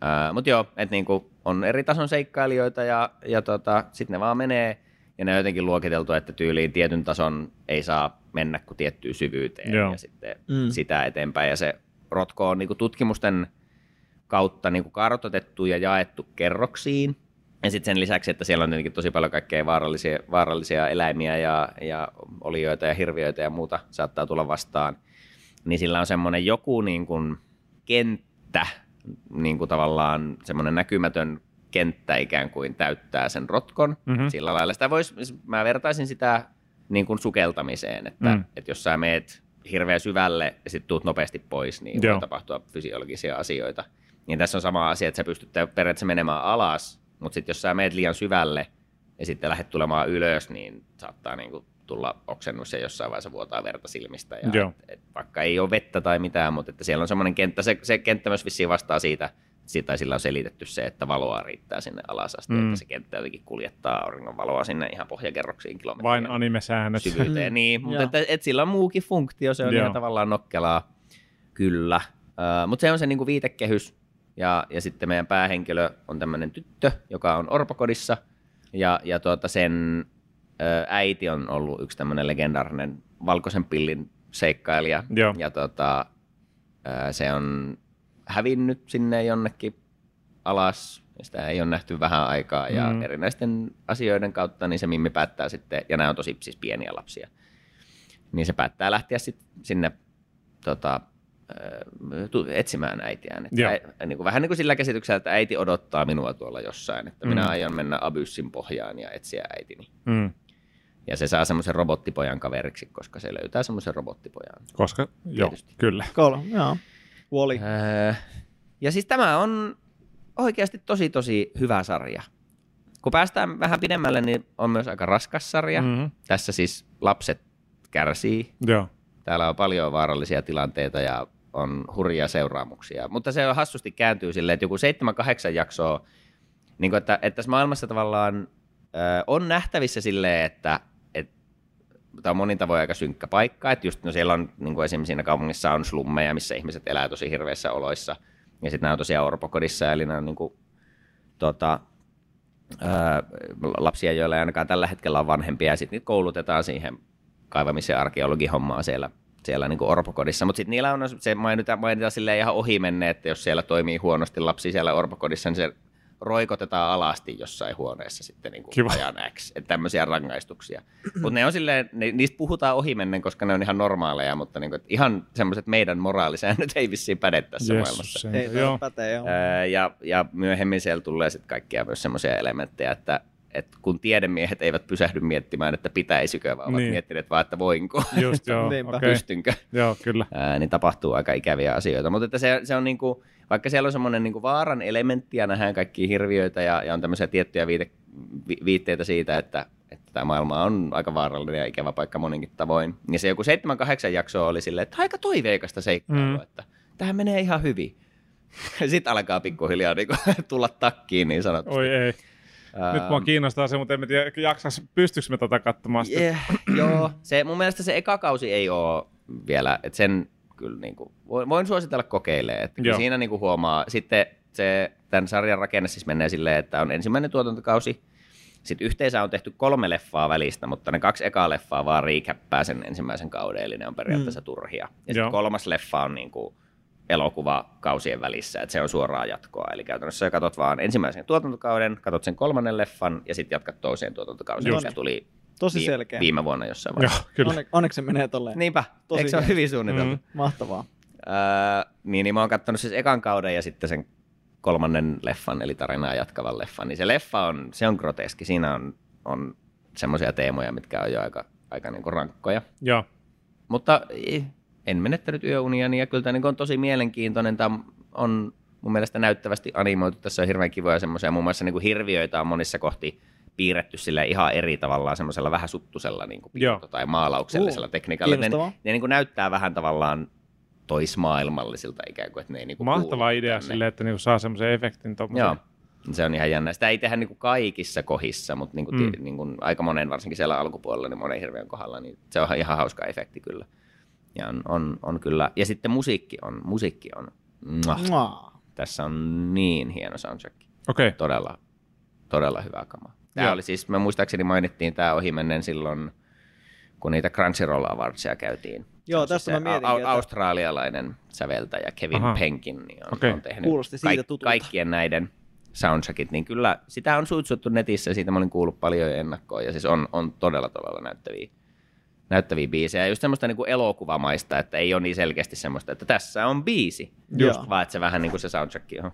ää, mut joo, että niinku on eri tason seikkailijoita ja, ja tota, sitten ne vaan menee ja ne on jotenkin luokiteltu, että tyyliin tietyn tason ei saa mennä kuin tiettyyn syvyyteen Joo. ja sitten Mm. mm. sitä eteenpäin ja se rotko on niinku tutkimusten kautta niinku kartoitettu ja jaettu kerroksiin. Ja sitten sen lisäksi, että siellä on tietenkin tosi paljon kaikkea vaarallisia, vaarallisia eläimiä ja, ja olioita ja hirviöitä ja muuta saattaa tulla vastaan, niin sillä on semmoinen joku niin kuin kenttä, niin kuin tavallaan semmoinen näkymätön kenttä ikään kuin täyttää sen rotkon. Mhm. Mm-hmm. Sillä lailla sitä vois, mä vertaisin sitä niin kuin sukeltamiseen, että, mm. että jos sä meet hirveän syvälle ja sitten tuut nopeasti pois, niin Joo. voi tapahtua fysiologisia asioita. Niin tässä on sama asia, että sä pystyt periaatteessa menemään alas, mutta sitten jos sä meet liian syvälle ja sitten lähdet tulemaan ylös, niin saattaa niinku tulla oksennus ja jossain vaiheessa vuotaa verta silmistä. Ja Joo. et, et, vaikka ei ole vettä tai mitään, mutta että siellä on semmoinen kenttä, se, se kenttä myös vissiin vastaa siitä, siitä sillä on selitetty se, että valoa riittää sinne alas asti, Mm. että se kenttä jotenkin kuljettaa auringon valoa sinne ihan pohjakerroksiin kilometriä Vain anime-säännöt. syvyyteen. Mm, Niin, mutta että, et sillä on muukin funktio, se on Joo. ihan tavallaan nokkelaa, kyllä. Uh, mutta se on se niinku viitekehys, ja, ja sitten meidän päähenkilö on tämmöinen tyttö, joka on orpokodissa, ja, ja tuota sen ö, äiti on ollut yksi tämmöinen legendaarinen valkoisen pillin seikkailija, Joo. ja tota, ö, se on hävinnyt sinne jonnekin alas, ja sitä ei ole nähty vähän aikaa, ja Mm. erinäisten asioiden kautta niin se Mimmi päättää sitten, ja nämä on tosi siis pieniä lapsia, niin se päättää lähteä sit sinne tota, etsimään äitiään. Että Joo. ä, niin kuin, vähän niin kuin sillä käsityksellä, että äiti odottaa minua tuolla jossain, että Mm. minä aion mennä Abyssin pohjaan ja etsiä äitini. Mm. Ja se saa semmoisen robottipojan kaveriksi, koska se löytää semmoisen robottipojan. Koska, joo, Tietysti. kyllä. Kolme, joo. Wally. Öö, ja siis tämä on oikeasti tosi tosi hyvä sarja. Kun päästään vähän pidemmälle, niin on myös aika raskas sarja. Mhm. Tässä siis lapset kärsii. Joo. Täällä on paljon vaarallisia tilanteita ja on hurjia seuraamuksia. Mutta se on hassusti kääntyy silleen, että joku 7-8 jaksoa, niin kuin, että, että tässä maailmassa tavallaan ö, on nähtävissä silleen, että, tämä on monin tavoin aika synkkä paikka, että just no siellä on niin kuin esimerkiksi siinä kaupungissa on slummeja, missä ihmiset elää tosi hirveissä oloissa, ja sitten nämä on tosiaan orpokodissa, eli nämä on niin kuin, tota, ää, lapsia, joilla ei ainakaan tällä hetkellä on vanhempia, ja sitten koulutetaan siihen kaivamis- ja arkeologihommaan siellä, siellä niin kuin orpokodissa. Mutta sitten niillä on se mainitaan, mainitaan silleen ihan ohi menne, että jos siellä toimii huonosti lapsi siellä orpokodissa, niin se roikotetaan alasti jossain huoneessa sitten niin kuin Kiva. ajan X. Että tämmöisiä rangaistuksia. Mutta ne on silleen, ne, niistä puhutaan ohi mennen, koska ne on ihan normaaleja, mutta niin kuin, ihan semmoiset meidän moraalisäännöt ei vissiin päde tässä maailmassa. Jeesus, Ei joo. pätee, joo. Ää, ja, ja myöhemmin siellä tulee sitten kaikkia myös semmoisia elementtejä, että, että kun tiedemiehet eivät pysähdy miettimään, että pitäisikö, vaan ovat Niin. miettineet vaan, että voinko, Just joo, okei. pystynkö, Joo, kyllä. ää, niin tapahtuu aika ikäviä asioita. Mutta että se, se on niinku, vaikka siellä on semmoinen niinku vaaran elementti ja nähdään kaikkia hirviöitä ja, ja on tämmöisiä tiettyjä viite, vi, viitteitä siitä, että, että tämä maailma on aika vaarallinen ja ikävä paikka moninkin tavoin, niin se joku 7-8 jaksoa oli silleen, että aika toiveikasta seikkailua, Mm. että tähän menee ihan hyvin. Sitten alkaa pikkuhiljaa niinku tulla takkiin niin sanotusti. Oi ei. Nyt mua Ähm, kiinnostaa se, mutta en tiedä, jaksas, pystyykö me tätä katsomaan sitten. Yeah, joo, se, mun mielestä se eka kausi ei ole vielä, että sen kyllä niin kuin, voin, suositella kokeilemaan. Että siinä niin kuin huomaa, sitten se, tämän sarjan rakenne siis menee silleen, että on ensimmäinen tuotantokausi, sitten yhteensä on tehty kolme leffaa välistä, mutta ne kaksi ekaa leffaa vaan riikäppää sen ensimmäisen kauden, eli ne on periaatteessa mm. turhia. Ja sitten kolmas leffa on niin kuin elokuvakausien välissä, että se on suoraa jatkoa. Eli käytännössä katsot vaan ensimmäisen tuotantokauden, katsot sen kolmannen leffan ja sitten jatkat toiseen tuotantokausiin, Just. mikä tuli Tosi vii- selkeä. viime vuonna jossain Joo, vaiheessa. kyllä. Onne, onneksi se menee tolleen. Niinpä, Tosi eikö se ole hyvin suunniteltu? Mm. Mahtavaa. Öö, niin, niin mä oon katsonut siis ekan kauden ja sitten sen kolmannen leffan, eli tarinaa jatkavan leffan. Niin se leffa on, se on groteski. Siinä on, on semmoisia teemoja, mitkä on jo aika, aika niinku rankkoja. Joo. Mutta en menettänyt yöuniani ja kyllä tämä niin on tosi mielenkiintoinen. Tämä on mun mielestä näyttävästi animoitu. Tässä on hirveän kivoja semmoisia, muun muassa niin kuin hirviöitä on monissa kohti piirretty sille ihan eri tavallaan semmoisella vähän suttusella niin kuin piirto- tai maalauksellisella Uh, tekniikalla. Ne, ne niin kuin näyttää vähän tavallaan toismaailmallisilta ikään kuin, että ne ei niin kuin Mahtava idea tänne. silleen, että niinku saa semmoisen efektin tommosen. Joo, se on ihan jännä. Sitä ei tehdä niin kuin kaikissa kohdissa, mutta niin kuin, Mm. mm. niin kuin aika monen, varsinkin siellä alkupuolella, niin monen hirveän kohdalla, niin se on ihan hauska efekti kyllä. Ja on, on, on kyllä. Ja sitten musiikki on, musiikki on, muah, Mua. tässä on niin hieno soundtrack. Okei. Todella, todella hyvä kama. Tämä Joo. oli siis, me muistaakseni mainittiin tämä ohimennen silloin, kun niitä Crunchyroll Awardsia käytiin. Joo, on tästä mä se mietinkin, au- että- australialainen säveltäjä Kevin Aha. Penkin niin on, Okei. on tehnyt Kuulosti siitä tutulta. kaikkien näiden soundtrackit, niin kyllä sitä on suitsuttu netissä, siitä mä olin kuullut paljon jo ennakkoon, ja siis on, on todella todella näyttäviä, näyttäviä biisejä, ja just semmoista niin kuin elokuvamaista, että ei ole niin selkeästi semmoista, että tässä on biisi, Joo. just vaan että se vähän niin kuin se soundtrack, johon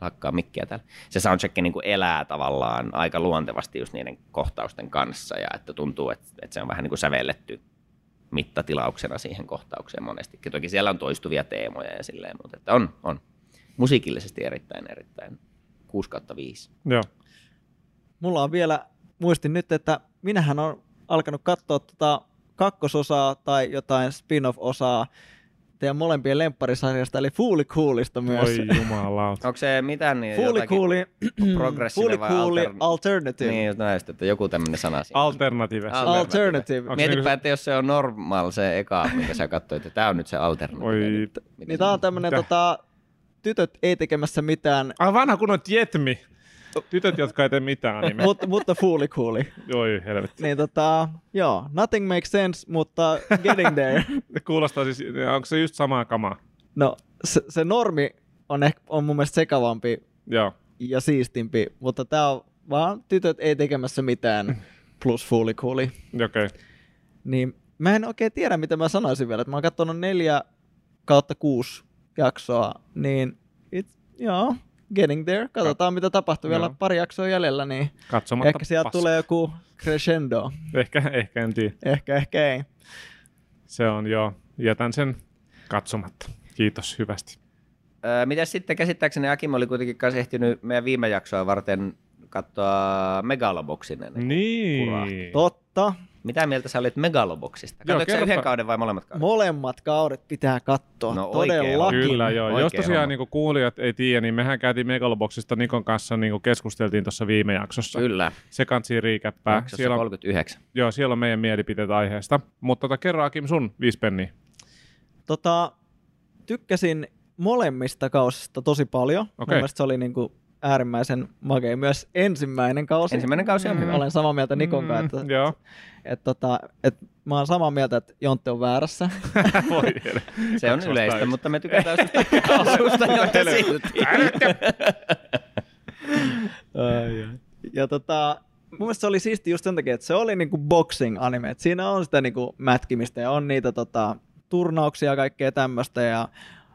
hakkaa mikkiä täällä, se soundtrack niin kuin elää tavallaan aika luontevasti just niiden kohtausten kanssa, ja että tuntuu, että, että se on vähän niin kuin sävelletty mittatilauksena siihen kohtaukseen monestikin. Toki siellä on toistuvia teemoja ja silleen, mutta että on, on musiikillisesti erittäin, erittäin 6 kautta 5. Joo. Mulla on vielä, muistin nyt, että minähän on alkanut katsoa tota kakkososaa tai jotain spin-off-osaa teidän molempien lempparisarjasta, eli Fooli Coolista myös. Oi jumalauta. Onko se mitään niin Fooli Cooli, vai Cooli altern- Alternative. Niin, näistä, että joku tämmöinen sana siinä. Alternative. Al- Alternative. Onko se Mietipä, niinku- että jos se on normal se eka, minkä sä katsoit, että tämä on nyt se alternatiivi. Oi. Niin se- tää on tämmönen Mitä? tota, tytöt ei tekemässä mitään, Ai vanha kunnon Jetmi. Tytöt, jotka ei tee mitään nimeä. mutta, mutta Fooli Cooli. Oi helvetti. Niin tota, joo, nothing makes sense, mutta getting there. Kuulostaa siis, onko se just samaa kamaa? No, se, se normi on, ehkä, on mun mielestä sekavampi Joo. ja siistimpi, mutta tää on vaan tytöt ei tekemässä mitään plus Fooli Cooli. Okei. Okay. Niin mä en oikein tiedä, mitä mä sanoisin vielä. Mä oon katsonut neljä kautta kuusi jaksoa, niin it, joo, getting there. Katsotaan, mitä tapahtuu. Vielä pari jaksoa jäljellä, niin Katsomatta ehkä sieltä paskaa. tulee joku crescendo. Ehkä, ehkä en tiedä. Ehkä, ehkä ei. Se on joo. Jätän sen katsomatta. Kiitos hyvästi. Öö, mitäs sitten käsittääkseni Akim oli kuitenkin kanssa ehtinyt meidän viime jaksoa varten katsoa Megaloboxin Niin. kurahti. Totta. Mitä mieltä sä olit Megaloboxista? Joo, Katsoitko sä yhden kauden vai molemmat kaudet? Molemmat kaudet pitää katsoa. No Todellakin. Kyllä joo. Oikein Jos tosiaan niin kuulijat ei tiedä, niin mehän käytiin Megaloboxista Nikon kanssa niin keskusteltiin tuossa viime jaksossa. Kyllä. Se kansi riikäppää. Jaksossa Siellä on, 39. joo, siellä on meidän mielipiteet aiheesta. Mutta tota, kerro Akim sun viisi penniä. Tota, tykkäsin molemmista kausista tosi paljon. Mun Okei. mielestä se oli niinku äärimmäisen makea. Myös ensimmäinen kausi. Ensimmäinen kausi on hyvä. Olen samaa mieltä Nikon kanssa, että, joo. että, tota, että mä oon samaa mieltä, että Jontte on väärässä. Voi. Se on yleistä, mutta me tykätään susta, susta silti. ja tota, mun mielestä se oli siisti just sen takia, että se oli niinku boxing anime. Et siinä on sitä niinku mätkimistä ja on niitä tota, turnauksia ja kaikkea tämmöistä. Ja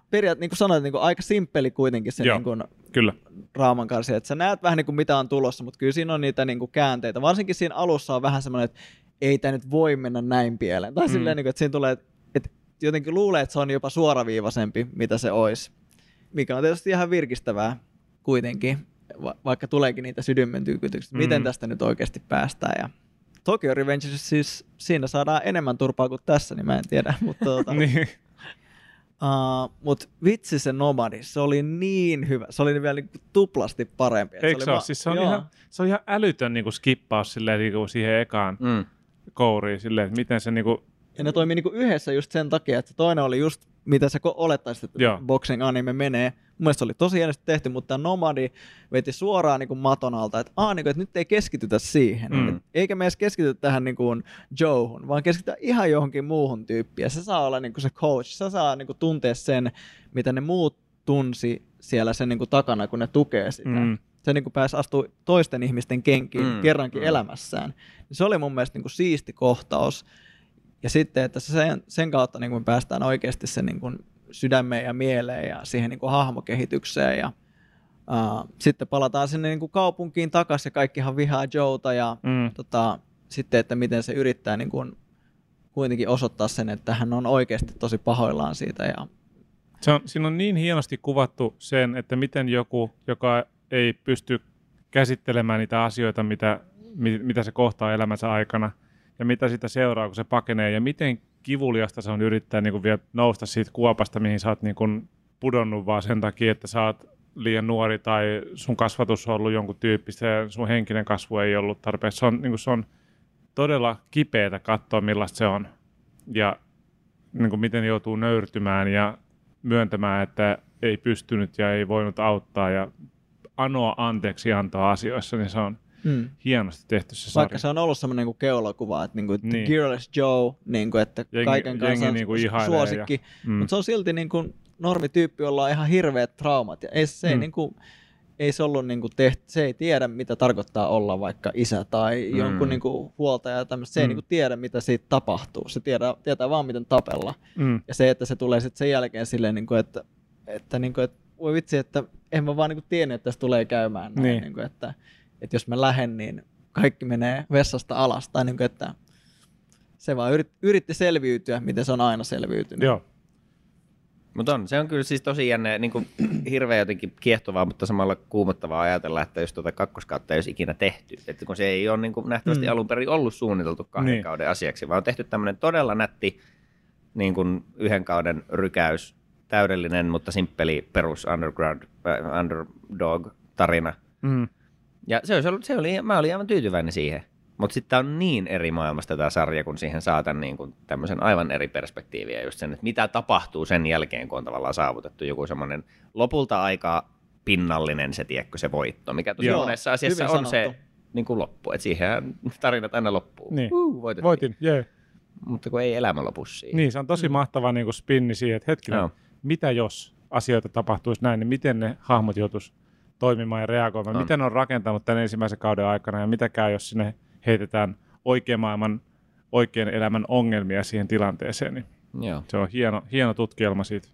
periaatteessa, niin kuin sanoit, niinku aika simppeli kuitenkin se Joo. niinku, Kyllä. raaman kanssa, että sä näet vähän niin kuin mitä on tulossa, mutta kyllä siinä on niitä niin kuin käänteitä. Varsinkin siinä alussa on vähän semmoinen, että ei tämä nyt voi mennä näin pieleen. Tai mm. silleen, niin kuin, että siinä tulee, että jotenkin luulee, että se on jopa suoraviivaisempi, mitä se olisi. Mikä on tietysti ihan virkistävää kuitenkin, va- vaikka tuleekin niitä sydämen tyykytyksiä. Mm. Miten tästä nyt oikeasti päästään. Ja Tokyo Revenge, siis siinä saadaan enemmän turpaa kuin tässä, niin mä en tiedä. Mutta tota, Niin. Uh, Mutta vitsi se Nomadi, se oli niin hyvä. Se oli vielä niinku tuplasti parempi. Eikö oli se ole? va- Siis se on, Joo. ihan, se on ihan älytön niin kuin skippaus silleen, niin kuin siihen ekaan Mm. kouriin. Silleen, että miten se niin kuin, Ja ne toimii niinku yhdessä just sen takia, että se toinen oli just mitä sä olettaisit, että Joo. boxing anime menee. Mun mielestä se oli tosi hienosti tehty, mutta tämä Nomadi veti suoraan niinku maton alta, että, Aa, niinku, että nyt ei keskitytä siihen. Mm. Et, eikä me edes keskitytä tähän niinku Joehun, vaan keskitytä ihan johonkin muuhun tyyppiin. Ja se saa olla niinku se coach, se saa niinku tuntea sen, mitä ne muut tunsi siellä sen niinku takana, kun ne tukee sitä. mm, se niin pääsi astua toisten ihmisten kenkiin Mm, kerrankin mm. elämässään. Se oli mun mielestä niin kuin siisti kohtaus. Ja sitten, että se sen, sen kautta niin kuin päästään oikeasti sen niin kuin sydämeen ja mieleen ja siihen niin kuin hahmokehitykseen. Ja, uh, sitten palataan sinne niin kuin kaupunkiin takaisin ja kaikkihan vihaa Joota ja mm. tota, sitten, että miten se yrittää niin kuin kuitenkin osoittaa sen, että hän on oikeasti tosi pahoillaan siitä. Ja, Se on, siinä on niin hienosti kuvattu sen, että miten joku, joka ei pysty käsittelemään niitä asioita, mitä, mi- mitä se kohtaa elämänsä aikana, ja mitä sitä seuraa, kun se pakenee, ja miten kivuliasta se on yrittää niin kuin vielä nousta siitä kuopasta, mihin sä oot niin kuin pudonnut vaan sen takia, että sä oot liian nuori tai sun kasvatus on ollut jonkun tyyppistä ja sun henkinen kasvu ei ollut tarpeeksi. Se on, niin kuin se on todella kipeätä katsoa, millaista se on. Ja niin kuin miten joutuu nöyrtymään ja myöntämään, että ei pystynyt ja ei voinut auttaa ja anoa anteeksi antaa asioissa, niin se on mm. hienosti tehty se sarja. Vaikka se on ollut semmoinen niin keulakuva, että, niin kuin, Niin. Gearless Joe, niin kuin, että Jengi- kaiken kanssa niin kuin suosikki, ja- mm. mutta se on silti niin kuin normityyppi, jolla on ihan hirveät traumat. Ja ei se, Mm. mm. niin kuin, ei se ollut niin kuin tehty, se ei tiedä, mitä tarkoittaa olla vaikka isä tai Mm. jonkun niin kuin huoltaja tämmöistä. Se ei Mm. niin kuin tiedä, mitä siitä tapahtuu. Se tiedä, tietää vaan, miten tapella. Mm. Ja se, että se tulee sitten sen jälkeen silleen, niin kuin, että, että, niin kuin, että voi vitsi, että en mä vaan niin kuin tiennyt, että tässä tulee käymään näin. Niin. Niin kuin, että, että jos mä lähden, niin kaikki menee vessasta alas. Tai niin kuin, että se vaan yrit, yritti selviytyä, miten se on aina selviytynyt. Joo. Mutta on, se on kyllä siis tosi jännä, niin kuin, hirveän jotenkin kiehtovaa, mutta samalla kuumottavaa ajatella, että jos tuota kakkoskautta ei olisi ikinä tehty. Että kun se ei ole niin kuin, nähtävästi mm. Alun perin ollut suunniteltu kahden Niin. niin. kauden asiaksi, vaan on tehty tämmöinen todella nätti niin kuin yhden kauden rykäys, täydellinen, mutta simppeli perus underground, äh, underdog-tarina. Mm. Ja se, olisi ollut, se oli, mä olin aivan tyytyväinen siihen. Mutta sitten on niin eri maailmasta tämä sarja, kun siihen saatan niin kuin tämmöisen aivan eri perspektiiviä just sen, että mitä tapahtuu sen jälkeen, kun on tavallaan saavutettu joku semmoinen lopulta aika pinnallinen se, tiedätkö, se voitto, mikä tosi Joo, monessa asiassa on se sanottu. niin kuin loppu, että siihen tarinat aina loppuu. Niin. Uh, voitettiin. Voitin, jee. Mutta kun ei elämä lopu siihen. Niin, se on tosi mahtava niin kuin spinni siihen, että hetkinen, Joo. mitä jos asioita tapahtuisi näin, niin miten ne hahmot joutuisi toimimaan ja reagoimaan, On. miten on rakentanut tämän ensimmäisen kauden aikana ja mitä käy, jos sinne heitetään oikean maailman, oikean elämän ongelmia siihen tilanteeseen, niin Joo. se on hieno, hieno tutkielma siitä.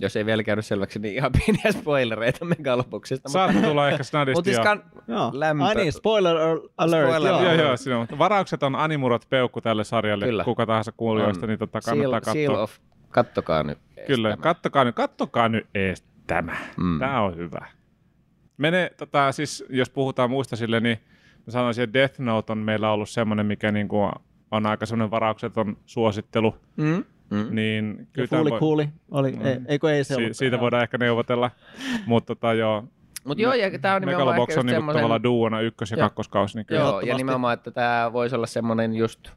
Jos ei vielä käynyt selväksi, niin ihan pieniä spoilereita megalopuksesta. Saattaa tulla ehkä snadisti. Mutta siis ja- kan... Joo. Lämpö. Ai niin, spoiler alert. Spoiler joo. Joo, joo, siinä on. Mutta Varaukset on animurot peukku tälle sarjalle, Kyllä. kuka tahansa kuulijoista, On. niin totta kannattaa seal, seal katsoa. of, kattokaa nyt. Kyllä, tämä. kattokaa nyt, kattokaa nyt ees tämä. Mm. Tämä on hyvä. Mene, tota, siis, jos puhutaan muista sille, niin mä sanoisin, että Death Note on meillä ollut semmoinen, mikä niin kuin on aika semmoinen varaukseton suosittelu, Mm. Mm. niin kyllä Fuuli voi- Kuuli oli, Mm. ei, eikö ei se si- ollut? siitä voidaan ehkä neuvotella, mutta tota joo, Mutta joo, ja tämä on nimenomaan Megalobox ehkä on just niinku semmoisen... tavallaan duona ykkös- ja Joo. kakkoskausi, niin kyllä. Joo, ja nimenomaan, että tämä voisi olla semmoinen just,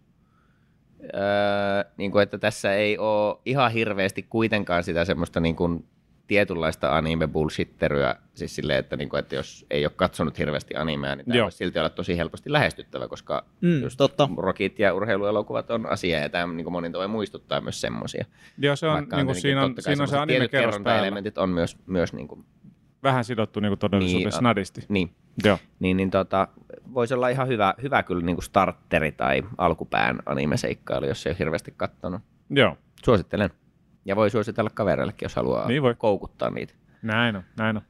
öö, niin kuin, että tässä ei ole ihan hirveästi kuitenkaan sitä semmoista niin kuin, tietynlaista anime bullshitteryä, siis silleen, että, niin kuin, että jos ei ole katsonut hirveästi animea, niin tämä silti olla tosi helposti lähestyttävä, koska Mm, just totta. rockit ja urheiluelokuvat on asia, ja tämä niin kuin monin tavoin muistuttaa myös semmoisia. Joo, se on, Vaikka niin kuin tietenkin siinä on, siinä on se anime-kerros päällä. kerrontaelementit on myös, myös niin kuin, Vähän sidottu niin kuin todellisuudessa Niin, nadisti. niin, Joo. niin, niin tota, voisi olla ihan hyvä, hyvä kyllä niin kuin starteri tai alkupään anime-seikkailu, jos ei ole hirveästi katsonut. Joo, Suosittelen. Ja voi suositella kavereillekin, jos haluaa Niin voi. koukuttaa niitä. näin on, näin on.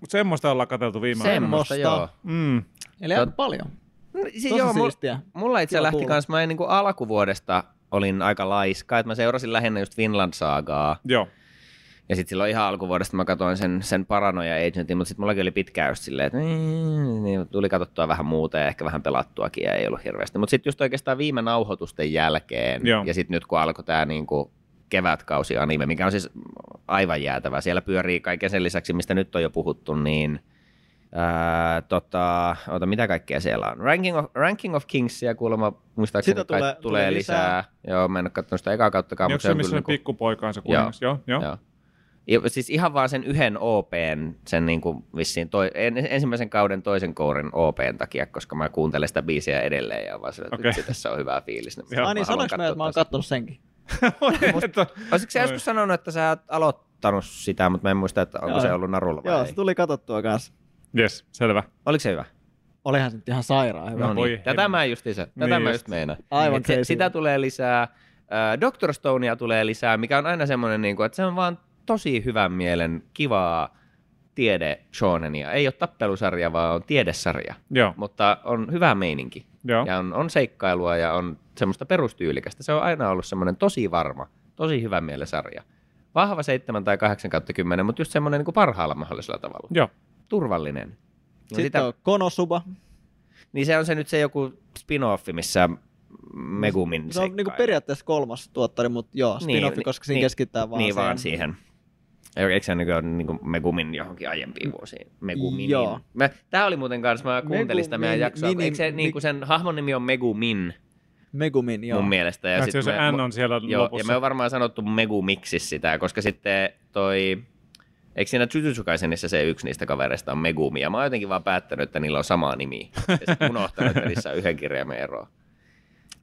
Mutta semmoista ollaan katseltu viime aikoina. Semmoista, Semmoista. joo. Mm. Eli aika paljon. No, siis Tosi joo, mulla, siistiä. mulla itse Kiva lähti kuulla. kans, mä en niin kuin alkuvuodesta olin aika laiska, että mä seurasin lähinnä just Finland Saagaa. Joo, Ja sitten silloin ihan alkuvuodesta mä katsoin sen, sen Paranoia Agentin, mutta sitten mullakin oli pitkään just silleen, että niin, niin, tuli katsottua vähän muuta ja ehkä vähän pelattuakin ja ei ollut hirveästi. Mutta sitten just oikeastaan viime nauhoitusten jälkeen Joo. ja sitten nyt kun alkoi tämä niinku kevätkausi anime, mikä on siis aivan jäätävä. Siellä pyörii kaiken sen lisäksi, mistä nyt on jo puhuttu, niin Ää, tota, ota, mitä kaikkea siellä on? Ranking of, Ranking of Kingsia kuulemma muistaakseni Sitä tulee- tulee, tulee lisää. Joo, mä en ole katsonut sitä ekaa kauttakaan, onko mutta se, missä niinku- pikkupoika on se kuningas? Joo, joo. Joo. Ja, siis ihan vaan sen yhden OPn, sen niin kuin vissiin toi, en, ensimmäisen kauden toisen kourin OPn takia, koska mä kuuntelen sitä biisiä edelleen ja vaan sillä, okay. tässä on hyvä fiilis. Niin Joo. Ai niin, sanoinko mä, että mä oon kattonut senkin? Olisitko sä joskus sanonut, että sä oot aloittanut sitä, mutta mä en muista, että onko Joo. se ollut narulla vai Joo, ei. se tuli katsottua kanssa. Yes, selvä. Oliko se hyvä? Olihan se nyt ihan sairaan hyvä. No Voi niin, tätä mä just lisää. Tätä Niin mä just. just meinaan. Aivan se, sitä tulee lisää. Äh, Doctor Stonea tulee lisää, mikä on aina semmoinen, niin kuin, että se on vaan tosi hyvän mielen, kivaa tiede shonenia. Ei ole tappelusarja, vaan on tiedesarja. Joo, Mutta on hyvä meininki. joo. Ja on, on seikkailua ja on semmoista perustyylikästä. Se on aina ollut semmoinen tosi varma, tosi hyvän mielen sarja. Vahva 7 tai 8 kautta 10, mutta just semmoinen niin kuin parhaalla mahdollisella tavalla. Joo. Turvallinen. Ja Sitten sitä, on Konosuba. niin se on se nyt se joku spin-offi, missä Megumin Se on seikkailee. niinku periaatteessa kolmas tuottari, mutta joo, spin-offi, koska siinä keskittää vaan Niin siihen. vaan siihen. Eikö se niin kuin Megumin johonkin aiempiin vuosiin? Megumin. Joo. Mä, tää oli muuten kanssa, mä kuuntelin sitä meidän jaksoa. mini- Eikö se, niin kuin sen hahmon nimi on Megumin Megumin, joo. mun mielestä? Ja sit se, me- N on siellä Joo, lopussa. ja me on varmaan sanottu Megumixis sitä, koska sitten toi... Eikö siinä Jujutsu se yksi niistä kavereista on Megumi, ja mä oon jotenkin vaan päättänyt, että niillä on sama nimi. Ja sitten unohtanut, että niissä on yhden kirjaimen eroa.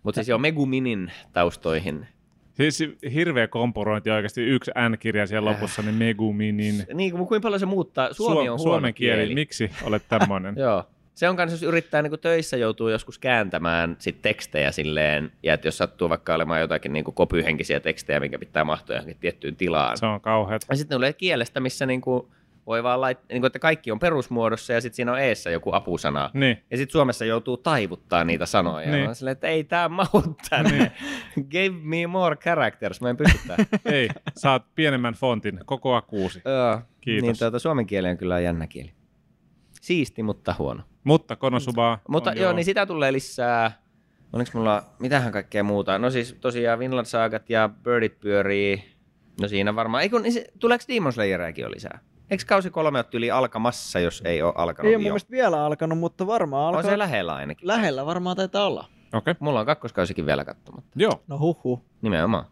Mutta siis joo, Meguminin taustoihin. Siis hirveä kompurointi oikeasti yksi N-kirja siellä lopussa, niin Meguminin. Niin, kuin kuinka paljon se muuttaa? Suomi on huono suomen kieli. kieli. Miksi olet tämmöinen? Joo. Se on kanssa, jos yrittää niin töissä joutuu joskus kääntämään sit tekstejä silleen, ja että jos sattuu vaikka olemaan jotakin niin kopyhenkisiä tekstejä, mikä pitää mahtua johonkin tiettyyn tilaan. se on kauheat. Ja sitten tulee kielestä, missä niin kuin voi vaan laittaa, niin kuin, että kaikki on perusmuodossa ja sitten siinä on eessä joku apusana. Niin. Ja sitten Suomessa joutuu taivuttaa niitä sanoja. Niin. Niin. Mä silleen, että ei tämä mahu tänne. Give me more characters. Mä en pysty. Ei, saat pienemmän fontin, koko A6. Joo. Kiitos. Niin tuota, suomen kieli on kyllä jännä kieli. Siisti, mutta huono. Mutta Konosuba Mutta on joo, niin sitä tulee lisää. Oliko mulla mitähän kaikkea muuta? No siis tosiaan Vinland Saagat ja Birdit pyörii. No siinä varmaan. Eikö, niin se, tuleeko Demon Slayeriäkin jo lisää? Eikö kausi kolme ole yli alkamassa, jos ei ole alkanut Ei ole mun vielä alkanut, mutta varmaan On alkaa. se lähellä ainakin. Lähellä varmaan taitaa olla. Okei, okay. Mulla on kakkoskausikin vielä katsomatta. joo. No huhhuh. Nimenomaan.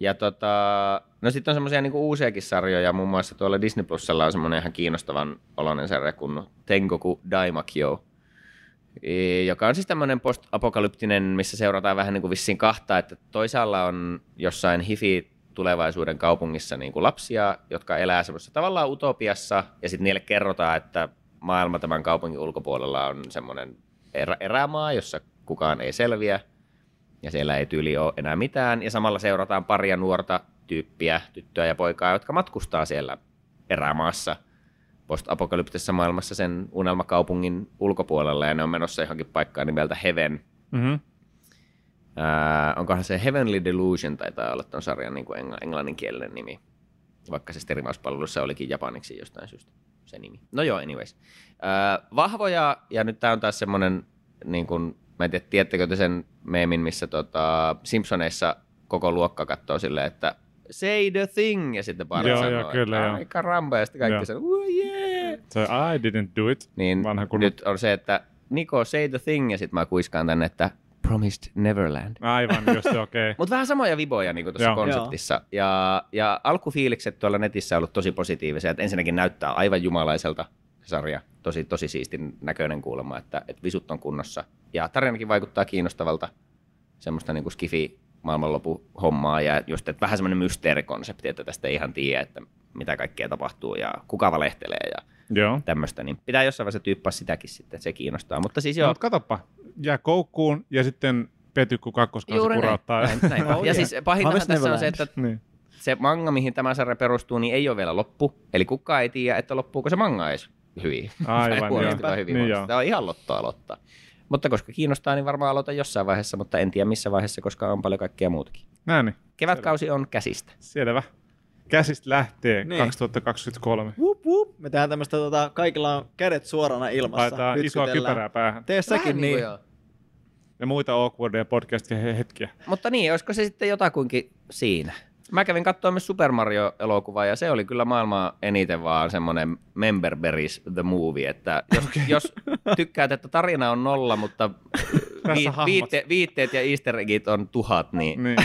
Ja tota, no sitten on semmoisia niinku uusiakin sarjoja, muun muassa tuolla Disney Plusalla on semmoinen ihan kiinnostavan oloinen sarja kuin Tengoku Daimakyo, E, joka on siis tämmöinen post-apokalyptinen, missä seurataan vähän niin kuin vissiin kahta, että toisaalla on jossain hifi tulevaisuuden kaupungissa niin kuin lapsia, jotka elää semmoisessa tavallaan utopiassa, ja sitten niille kerrotaan, että maailma tämän kaupungin ulkopuolella on semmoinen erä, erämaa, jossa kukaan ei selviä, ja siellä ei tyyli ole enää mitään, ja samalla seurataan paria nuorta tyyppiä, tyttöä ja poikaa, jotka matkustaa siellä erämaassa post-apokalyptisessa maailmassa sen unelmakaupungin ulkopuolella, ja ne on menossa johonkin paikkaan nimeltä Heaven. Mm-hmm. Ää, onkohan se Heavenly Delusion taitaa olla ton sarjan niin kuin engl- englanninkielinen nimi, vaikka se striimauspalvelussa olikin japaniksi jostain syystä se nimi. No joo, anyways. Ää, vahvoja, ja nyt tämä on taas semmoinen niin kuin, mä en tiedä, tiedättekö te sen meemin, missä tota, Simpsoneissa koko luokka katsoo silleen, että say the thing, ja sitten Bart Joo, sanoo, joo, kyllä, ai karamba, ja sitten kaikki sanoo, oh, yeah. So I didn't do it. Niin Vanha kun... nyt on se, että Niko, say the thing, ja sitten mä kuiskaan tänne, että promised Neverland. Aivan, just okei. Okay. Mutta vähän samoja viboja niin tuossa konseptissa. Ja, ja alkufiilikset tuolla netissä on ollut tosi positiivisia. Että ensinnäkin näyttää aivan jumalaiselta se sarja. Tosi, tosi siistin näköinen kuulemma, että, että visut on kunnossa. Ja tarinakin vaikuttaa kiinnostavalta. Semmoista niin kuin skifi maailmanlopu hommaa ja just, että vähän semmoinen mysteerikonsepti, että tästä ei ihan tiedä, että mitä kaikkea tapahtuu ja kuka valehtelee ja Joo. tämmöistä, niin pitää jossain vaiheessa tyyppää sitäkin sitten, että se kiinnostaa. Mutta siis Joo. joo, Mutta katoppa, jää koukkuun ja sitten pety, kun kakkoskausi kurauttaa. näin, näin. Oh ja siis pahintahan tässä on se, että niin. se manga, mihin tämä sarja perustuu, niin ei ole vielä loppu. Eli kukaan ei tiedä, että loppuuko se manga edes hyvin. Aivan, joo. hyvin. Niin Niin joo. Tämä on ihan lottoa aloittaa. Mutta koska kiinnostaa, niin varmaan aloitan jossain vaiheessa, mutta en tiedä missä vaiheessa, koska on paljon kaikkea muutakin. Näin, niin. Kevätkausi on käsistä. Selvä. Käsistä lähtee Niin. 2023. Wup, wup. Me tehdään tämmöistä, tota, kaikilla on kädet suorana ilmassa. Laitetaan isoa kypärää päähän. Tee säkin niin. joo. Ja muita awkwardia podcast-hetkiä. Mutta niin, olisiko se sitten jotakuinkin siinä? Mä kävin katsoa myös Super Mario-elokuvaa ja se oli kyllä maailman eniten vaan semmoinen Member Berries the Movie, että jos, okay. jos tykkäät, että tarina on nolla, mutta vi, viitte, viitteet ja easter eggit on tuhat, niin Niin.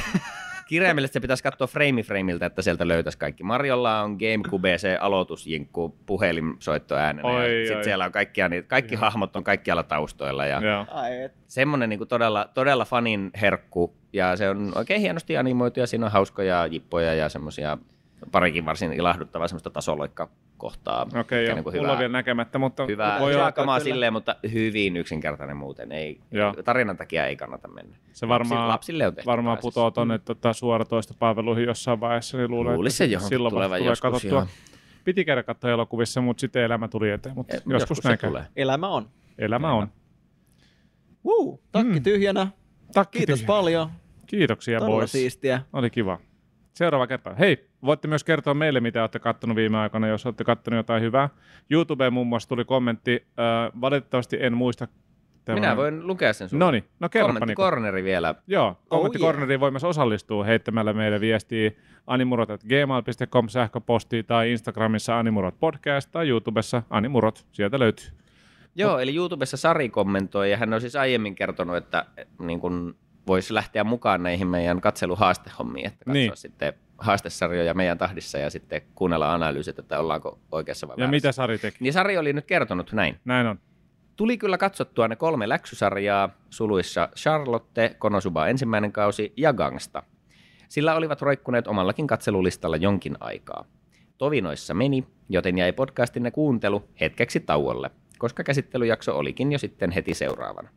Kirjaimellisesti se pitäisi katsoa frame frameilta, että sieltä löytäisi kaikki. Marjolla on Gamecube, se aloitusjinkku, puhelinsoitto äänenä. Oi, ja sitten siellä on kaikkia, niitä, kaikki hahmot on kaikkialla taustoilla. Ja et. semmoinen niin todella, todella fanin herkku. Ja se on oikein hienosti animoitu ja siinä on hauskoja jippoja ja semmoisia parikin varsin ilahduttavaa semmoista tasoloikka kohtaa. Okei, okay, joo. niin kuin Mulla on vielä näkemättä, mutta hyvää, voi olla, kamaa kyllä. silleen, mutta hyvin yksinkertainen muuten. Ei, Joo. tarinan takia ei kannata mennä. se varmaan, Lapsi- lapsille on tehty varmaan putoaa tonne tota, suoratoistopalveluihin jossain vaiheessa, niin luulen, Luulisin, että johonkin silloin tulee joskus, katsottua. joo. Piti käydä katsoa elokuvissa, mutta sitten elämä tuli eteen, mutta Eh, joskus, näin se käy. tulee. Elämä on. Elämä on. Woo, takki Mm. tyhjänä. Takki Kiitos tyhjä. paljon. Kiitoksia Todella boys. siistiä. Oli kiva. Seuraava kerta. Hei, voitte myös kertoa meille, mitä olette kattonut viime aikoina, jos olette kattonut jotain hyvää. YouTubeen muun muassa tuli kommentti. Äh, valitettavasti en muista. tämän- Minä voin lukea sen sulle. No niin, no kerropa Kommentti Niko. corneri vielä. Joo, kommenttikorneriin yeah. voi myös osallistua heittämällä meille viestiä animurot.gmail.com sähköpostia tai Instagramissa animurot podcast tai YouTubessa animurot. Sieltä löytyy. Joo, eli YouTubessa Sari kommentoi, ja hän on siis aiemmin kertonut, että eh, niin kun voisi lähteä mukaan näihin meidän katseluhaastehommiin, että katsoa Niin. niin. sitten haastesarjoja meidän tahdissa ja sitten kuunnella analyysit, että ollaanko oikeassa vai Ja väärässä. mitä Sari teki? Niin Sari oli nyt kertonut näin. Näin on. Tuli kyllä katsottua ne kolme läksysarjaa, suluissa Charlotte, Konosuba ensimmäinen kausi ja Gangsta. Sillä olivat roikkuneet omallakin katselulistalla jonkin aikaa. Tovinoissa meni, joten jäi podcastinne kuuntelu hetkeksi tauolle, koska käsittelyjakso olikin jo sitten heti seuraavana.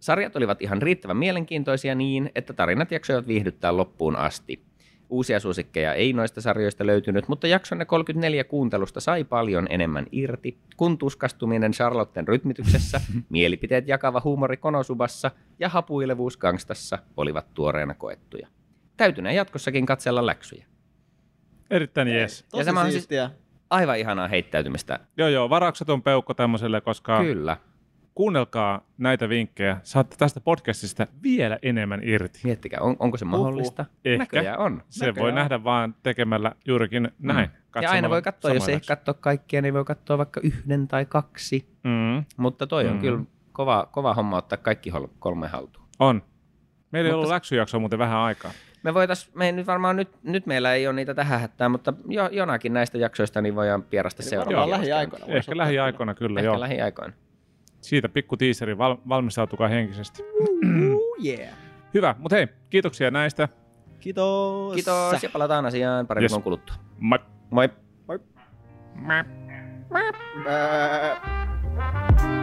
Sarjat olivat ihan riittävän mielenkiintoisia niin, että tarinat jaksoivat viihdyttää loppuun asti. Uusia suosikkeja ei noista sarjoista löytynyt, mutta jaksonne 34 kuuntelusta sai paljon enemmän irti, kun tuskastuminen Charlotten rytmityksessä, mielipiteet jakava huumori Konosubassa ja hapuilevuus Gangstassa olivat tuoreena koettuja. Täytynee jatkossakin katsella läksyjä. Erittäin jees. Tosi tämä on siis-. Aivan ihanaa heittäytymistä. Joo, joo, varaukseton peukko tämmöiselle, koska Kyllä. Kuunnelkaa näitä vinkkejä. Saatte tästä podcastista vielä enemmän irti. Miettikää, on, onko se mahdollista? Ehkä. Näköjään on. Se Näköjään voi on. nähdä vaan tekemällä juurikin näin. Ja aina voi katsoa, jos ei katsoa kaikkia, niin voi katsoa vaikka yhden tai kaksi. Mm, Mutta toi on Mm. kyllä kova, kova homma ottaa kaikki kolme haltuun. on. Meillä ei Mutta ollut läksyjaksoa muuten vähän aikaa. Me voitais, me ei nyt varmaan nyt, nyt meillä ei ole niitä tähän hätään, mutta jo, jonakin näistä jaksoista niin voidaan pierasta seuraavaan. jaksoon. lähiaikoina. Ehkä lähiaikoina kyllä, Ehkä joo. lähiaikoina. Siitä pikku tiiseri, val- valmistautukaa henkisesti. Ooh, yeah. Hyvä, mutta hei, kiitoksia näistä. Kiitos. Kiitos ja palataan asiaan pari Yes. kuluttua. Moi. Moi. Bää.